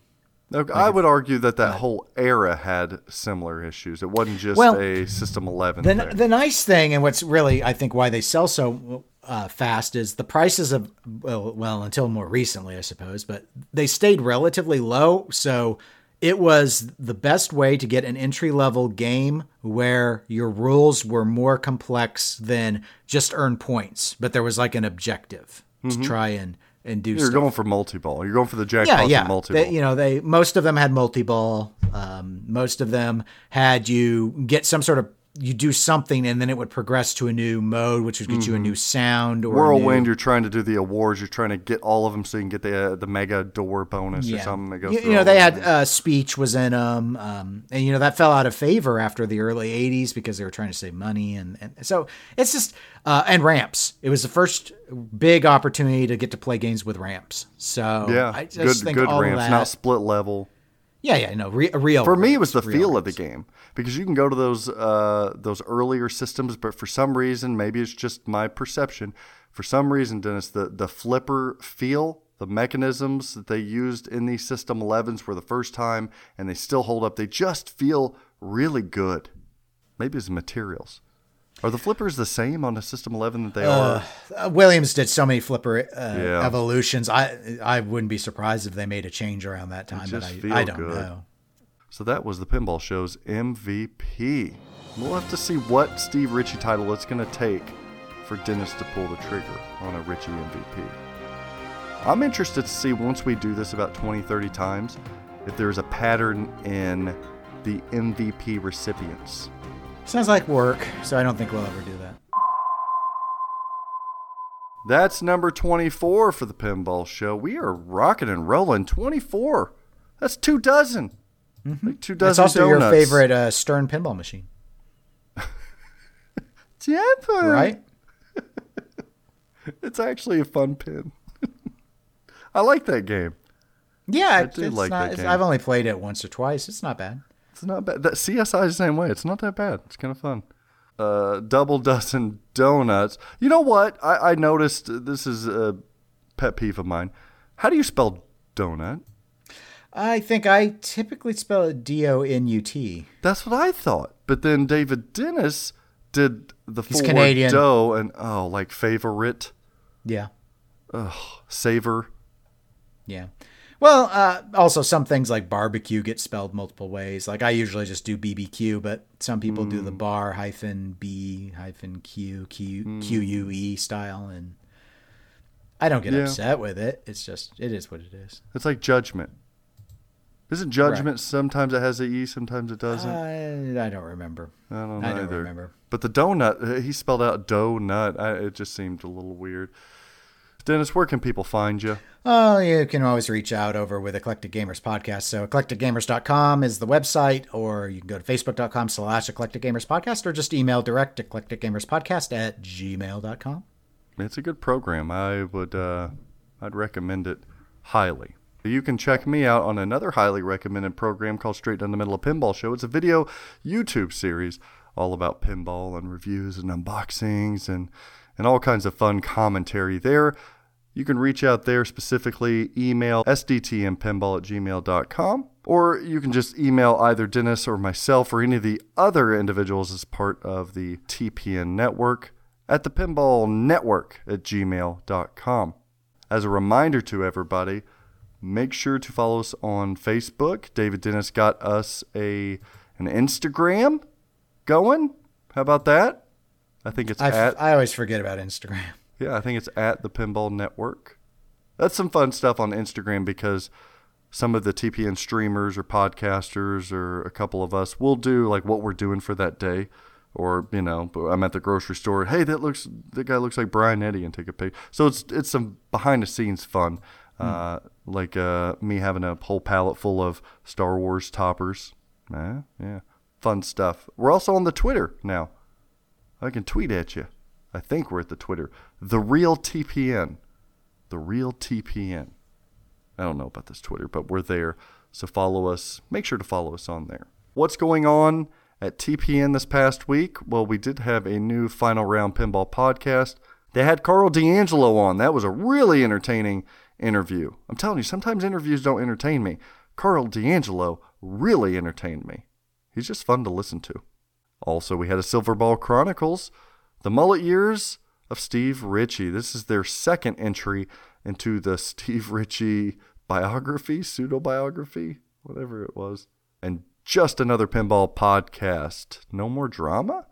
Look, I would argue that that whole era had similar issues. It wasn't just Well, a System 11 The, thing. the nice thing, and what's really, I think, why they sell so uh, fast is the prices of, well, well, until more recently, I suppose, but they stayed relatively low. So it was the best way to get an entry level game where your rules were more complex than just earn points, but there was like an objective to Mhm. try and, and do You're stuff going for multi-ball. You're going for the jackpot. yeah, yeah. multi-ball. You know, they most of them had multi-ball. Um, most of them had you get some sort of you do something and then it would progress to a new mode, which would get you a Mhm. new sound or Whirlwind, new- you're trying to do the awards. You're trying to get all of them so you can get the uh, the mega door bonus or something. You, you know, they had uh, speech was in them, um, and you know that fell out of favor after the early '80s because they were trying to save money, and, and so it's just uh, and ramps. It was the first big opportunity to get to play games with ramps. So yeah, I just good think good all ramps, that, not split level. Yeah, yeah, no, re- real. For me, it was the feel of the game because you can go to those uh, those earlier systems, but for some reason, maybe it's just my perception. For some reason, Dennis, the the flipper feel, the mechanisms that they used in these System 11s were the first time, and they still hold up. They just feel really good. Maybe it's materials. Are the flippers the same on the System 11 that they Uh, are? uh, Williams did so many flipper uh, Yeah. evolutions. I I wouldn't be surprised if they made a change around that time, but I, I don't good. know. So that was the Pinball Show's MVP. We'll have to see what Steve Ritchie title it's going to take for Dennis to pull the trigger on a Ritchie MVP. I'm interested to see once we do this about 20, 30 times if there's a pattern in the MVP recipients. Sounds like work, so I don't think we'll ever do that. That's number 24 for the Pinball Show. We are rocking and rolling. 24. That's two dozen. Like two It's dozen also your favorite uh, Stern pinball machine, Temper. right? It's actually a fun pin. I like that game. Yeah, I do it's like not, that game. I've only played it once or twice. It's not bad. It's not bad. That CSI is the same way. It's not that bad. It's kind of fun. Uh, double dozen donuts. You know what? I, I noticed uh, this is a pet peeve of mine. How do you spell donut? I think I typically spell it D O N U T. That's what I thought. But then David Dennis did the He's full Canadian. word dough and oh, like favorite. Yeah. Ugh, savor. Yeah. Well, uh, also some things like barbecue get spelled multiple ways. Like I usually just do BBQ, but some people do the bar hyphen B hyphen Q Q Q U E style, and I don't get Yeah. upset with it. It's just it is what it is. It's like judgment. Isn't judgment sometimes it has a E, sometimes it doesn't? I, I don't remember. I don't I don't remember. But the donut, he spelled out donut. I, it just seemed a little weird. Dennis, where can people find you? Oh, you can always reach out over with Eclectic Gamers Podcast. So eclecticgamers.com is the website, or you can go to facebook.com slash eclectic gamers podcast, or just email direct Eclectic Gamers Podcast at gmail.com. It's a good program. I would, uh, I'd recommend it highly. You can check me out on another highly recommended program called Straight Down the Middle of Pinball Show. It's a video YouTube series all about pinball and reviews and unboxings and, and all kinds of fun commentary there. You can reach out there specifically, email sdtmpinball at gmail.com, or you can just email either Dennis or myself or any of the other individuals as part of the TPN network at the pinball network at gmail.com. As a reminder to everybody, make sure to follow us on Facebook. David Dennis got us a an Instagram going. How about that? I think it's I, f- at I always forget about Instagram. yeah, I think it's at the Pinball Network. That's some fun stuff on Instagram because some of the TPN streamers or podcasters or a couple of us will do like what we're doing for that day. Or you know, I'm at the grocery store. Hey, that looks that guy looks like Brian Eddy, and take a picture. So it's it's some behind the scenes fun, uh, like uh, me having a whole pallet full of Star Wars toppers. Uh, yeah, fun stuff. We're also on the Twitter now. I can tweet at you. I think we're at the Twitter. The real TPN. The real TPN. I don't know about this Twitter, but we're there. So follow us. Make sure to follow us on there. What's going on at TPN this past week? Well, we did have a new Final Round Pinball podcast. They had Carl D'Angelo on. That was a really entertaining interview. I'm telling you, sometimes interviews don't entertain me. Carl D'Angelo really entertained me. He's just fun to listen to. Also, we had a Silver Ball Chronicles, the mullet years of Steve Ritchie. This is their second entry into the Steve Ritchie biography, pseudo biography, whatever it was. And just another pinball podcast. No more drama?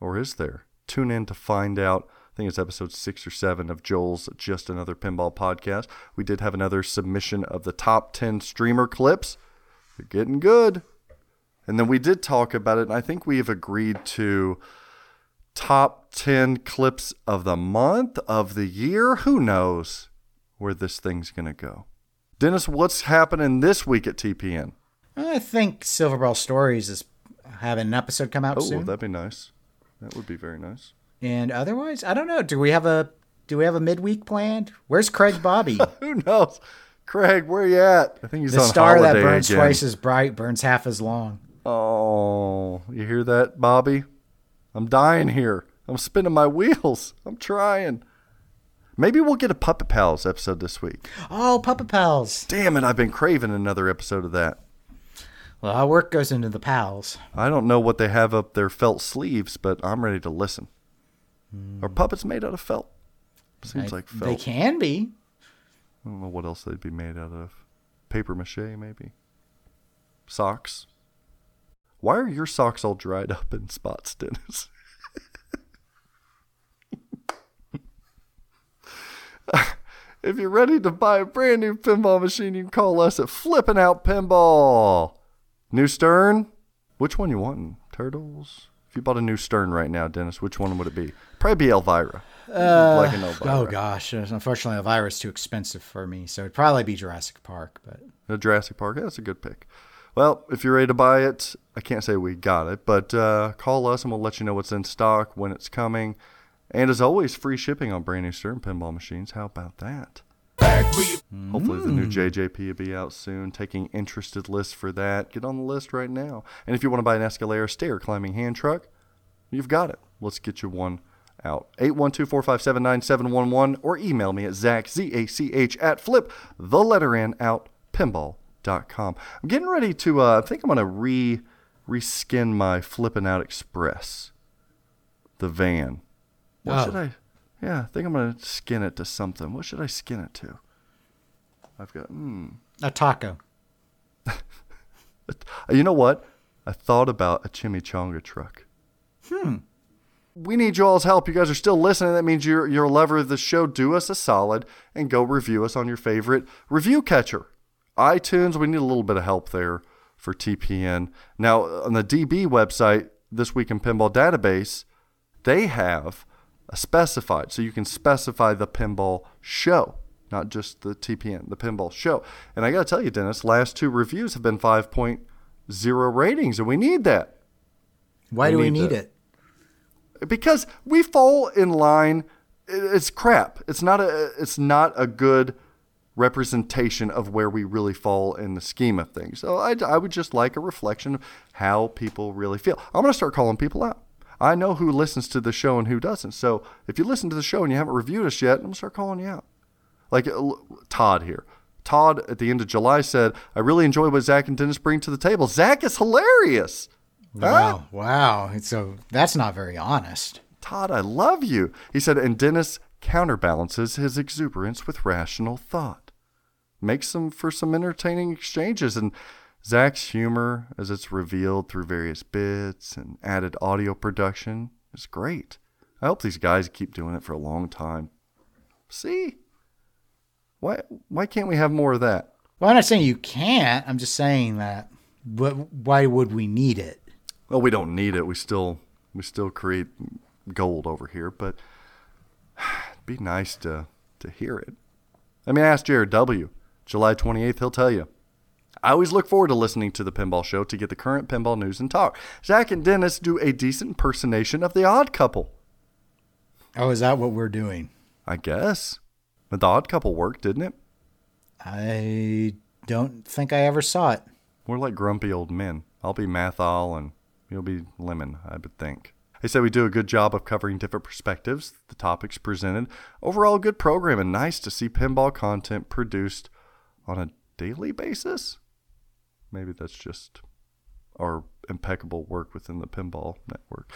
Or is there? Tune in to find out. I think it's episode six or seven of Joel's Just Another Pinball podcast. We did have another submission of the top 10 streamer clips. They're getting good. And then we did talk about it, and I think we have agreed to top 10 clips of the month, of the year. Who knows where this thing's going to go? Dennis, what's happening this week at TPN? I think Silver Ball Stories is having an episode come out soon. Oh, soon. that'd be nice. That would be very nice. And otherwise, I don't know. Do we have a do we have a midweek planned? Where's Craig Bobby? Who knows? Craig, where you at? I think he's on the on star that burns again. twice as bright burns half as long. Oh, you hear that, Bobby? I'm dying here. I'm spinning my wheels. I'm trying. Maybe we'll get a Puppet Pals episode this week. Oh, Puppet Pals. Damn it, I've been craving another episode of that. Well, our work goes into the pals. I don't know what they have up their felt sleeves, but I'm ready to listen. Hmm. Are puppets made out of felt? Seems I- like felt. They can be. I don't know what else they'd be made out of. Paper mache, maybe. Socks. Why are your socks all dried up in spots, Dennis? if you're ready to buy a brand new pinball machine, you can call us at Flipping Out Pinball. New Stern? Which one you wanting? Turtles? If you bought a new Stern right now, Dennis, which one would it be? Probably be Elvira. Uh, like an Elvira. oh gosh, unfortunately, Elvira's too expensive for me, so it'd probably be Jurassic Park. But The Jurassic Park. Yeah, that's a good pick. Well, if you're ready to buy it, I can't say we got it, but uh, call us and we'll let you know what's in stock, when it's coming. And as always, free shipping on brand new Stern pinball machines. How about that? Hopefully, the new JJP will be out soon. Taking interested lists for that. Get on the list right now. And if you want to buy an Escalera stair climbing hand truck, you've got it. Let's get you one out. 812-457-9711 or email me at Zach, Z-A-C-H, at flip, the letter N, out, pinball.com. I'm getting ready to, uh, I think I'm going to re, reskin my Flippin' Out Express. The van. What Oh. should I, yeah, I think I'm going to skin it to something. What should I skin it to? I've got. Hmm. A taco. You know what? I thought about a chimichanga truck. Hmm. We need y'all's help. You guys are still listening. That means you're you're a lover of the show. Do us a solid and go review us on your favorite review catcher. iTunes, we need a little bit of help there for TPN. Now, on the DB website, This Week in Pinball database, they have a specified, so you can specify the pinball show, not just the TPN, the pinball show. And I got to tell you, Dennis, last two reviews have been 5.0 ratings, and we need that. Why do we need that. it? because we fall in line it's crap it's not a it's not a good representation of where we really fall in the scheme of things so i, I would just like a reflection of how people really feel i'm going to start calling people out i know who listens to the show and who doesn't so if you listen to the show and you haven't reviewed us yet i'm going to start calling you out like uh, todd here todd at the end of july said i really enjoy what zach and dennis bring to the table zach is hilarious Wow. Wow. So that's not very honest. Todd, I love you. He said, and Dennis counterbalances his exuberance with rational thought. Makes them for some entertaining exchanges. And Zach's humor, as it's revealed through various bits and added audio production, is great. I hope these guys keep doing it for a long time. See? Why, why can't we have more of that? Well, I'm not saying you can't. I'm just saying that. But why would we need it? Well, we don't need it. We still we still create gold over here, but be nice to to hear it. I mean, ask Jared W. July 28th, he'll tell you. I always look forward to listening to the Pinball Show to get the current pinball news and talk. Zach and Dennis do a decent impersonation of the Odd Couple. Oh, is that what we're doing? I guess. But the Odd Couple worked, didn't it? I don't think I ever saw it. We're like grumpy old men. I'll be Matthau and You'll be Lemmon, I would think. They said we do a good job of covering different perspectives, the topics presented. Overall, good program and nice to see pinball content produced on a daily basis. Maybe that's just our impeccable work within the pinball network.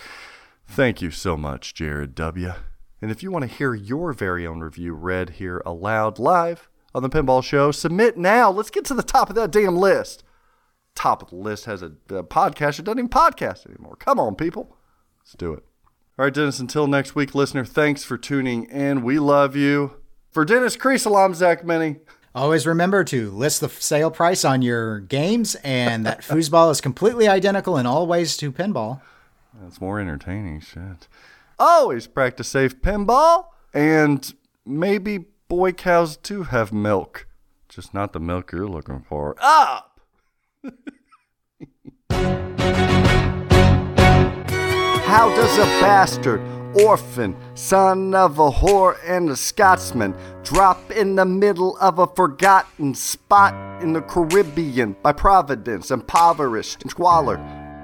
Thank you so much, Jared W. And if you want to hear your very own review read here aloud live on the Pinball Show, submit now. Let's get to the top of that damn list top of the list has a, a podcast that doesn't even podcast anymore. Come on, people. Let's do it. All right, Dennis, until next week, listener, thanks for tuning in. We love you. For Dennis Kriesel, I'm, Zach Meny. Always remember to list the sale price on your games and that foosball is completely identical in all ways to pinball. That's more entertaining shit. Always practice safe pinball and maybe boy cows do have milk. Just not the milk you're looking for. Up! How does a bastard, orphan, son of a whore and a Scotsman, drop in the middle of a forgotten spot in the Caribbean by providence, impoverished and squalor,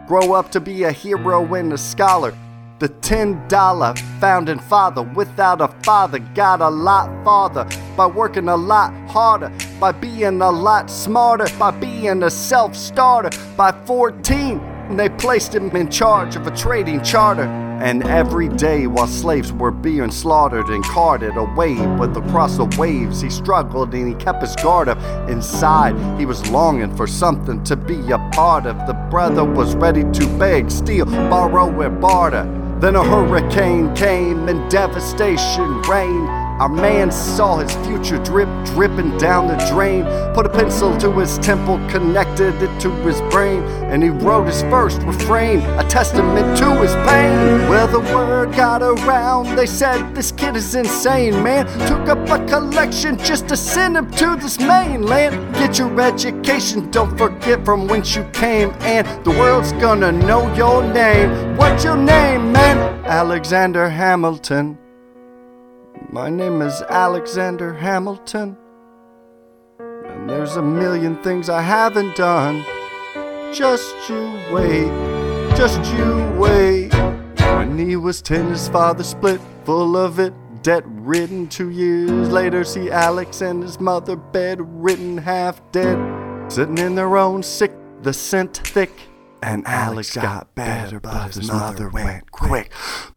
grow up to be a hero and a scholar? The ten dollar founding father without a father got a lot farther by working a lot harder, by being a lot smarter, by being a self starter. By 14, they placed him in charge of a trading charter. And every day while slaves were being slaughtered and carted away with across the waves, he struggled and he kept his guard up. Inside, he was longing for something to be a part of. The brother was ready to beg, steal, borrow, and barter. Then a hurricane came and devastation reigned. Our man saw his future drip, dripping down the drain. Put a pencil to his temple, connected it to his brain, and he wrote his first refrain, a testament to his pain. Well, the word got around, they said this kid is insane, man. Took up a collection just to send him to this mainland. Get your education, don't forget from whence you came, and the world's gonna know your name. What's your name, man? Alexander Hamilton. My name is Alexander Hamilton. And there's a million things I haven't done. Just you wait, just you wait. When he was ten, his father split, full of it, debt ridden. Two years later, see Alex and his mother bedridden, half dead. Sitting in their own sick, the scent thick. And Alex got better, but his mother went quick.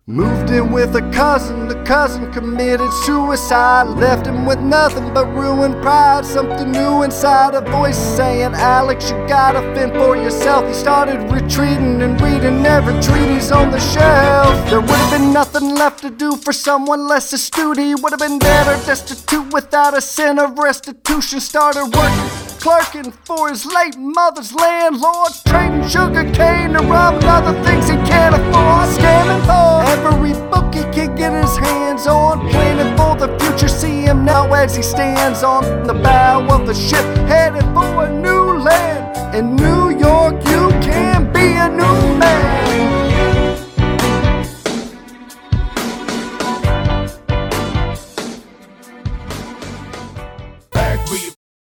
Moved in with a cousin, the cousin committed suicide. Left him with nothing but ruined pride. Something new inside, a voice saying, Alex, you gotta fend for yourself. He started retreating and reading every treatise on the shelf. There would have been nothing left to do for someone less astute. He would have been dead or destitute without a sin of restitution. Started working clerking for his late mother's landlord, trading sugar cane and robbing other things he can't afford, scamming for every book he can get his hands on, planning for the future. See him now as he stands on the bow of the ship, headed for a new land. In New York, you can be a new man.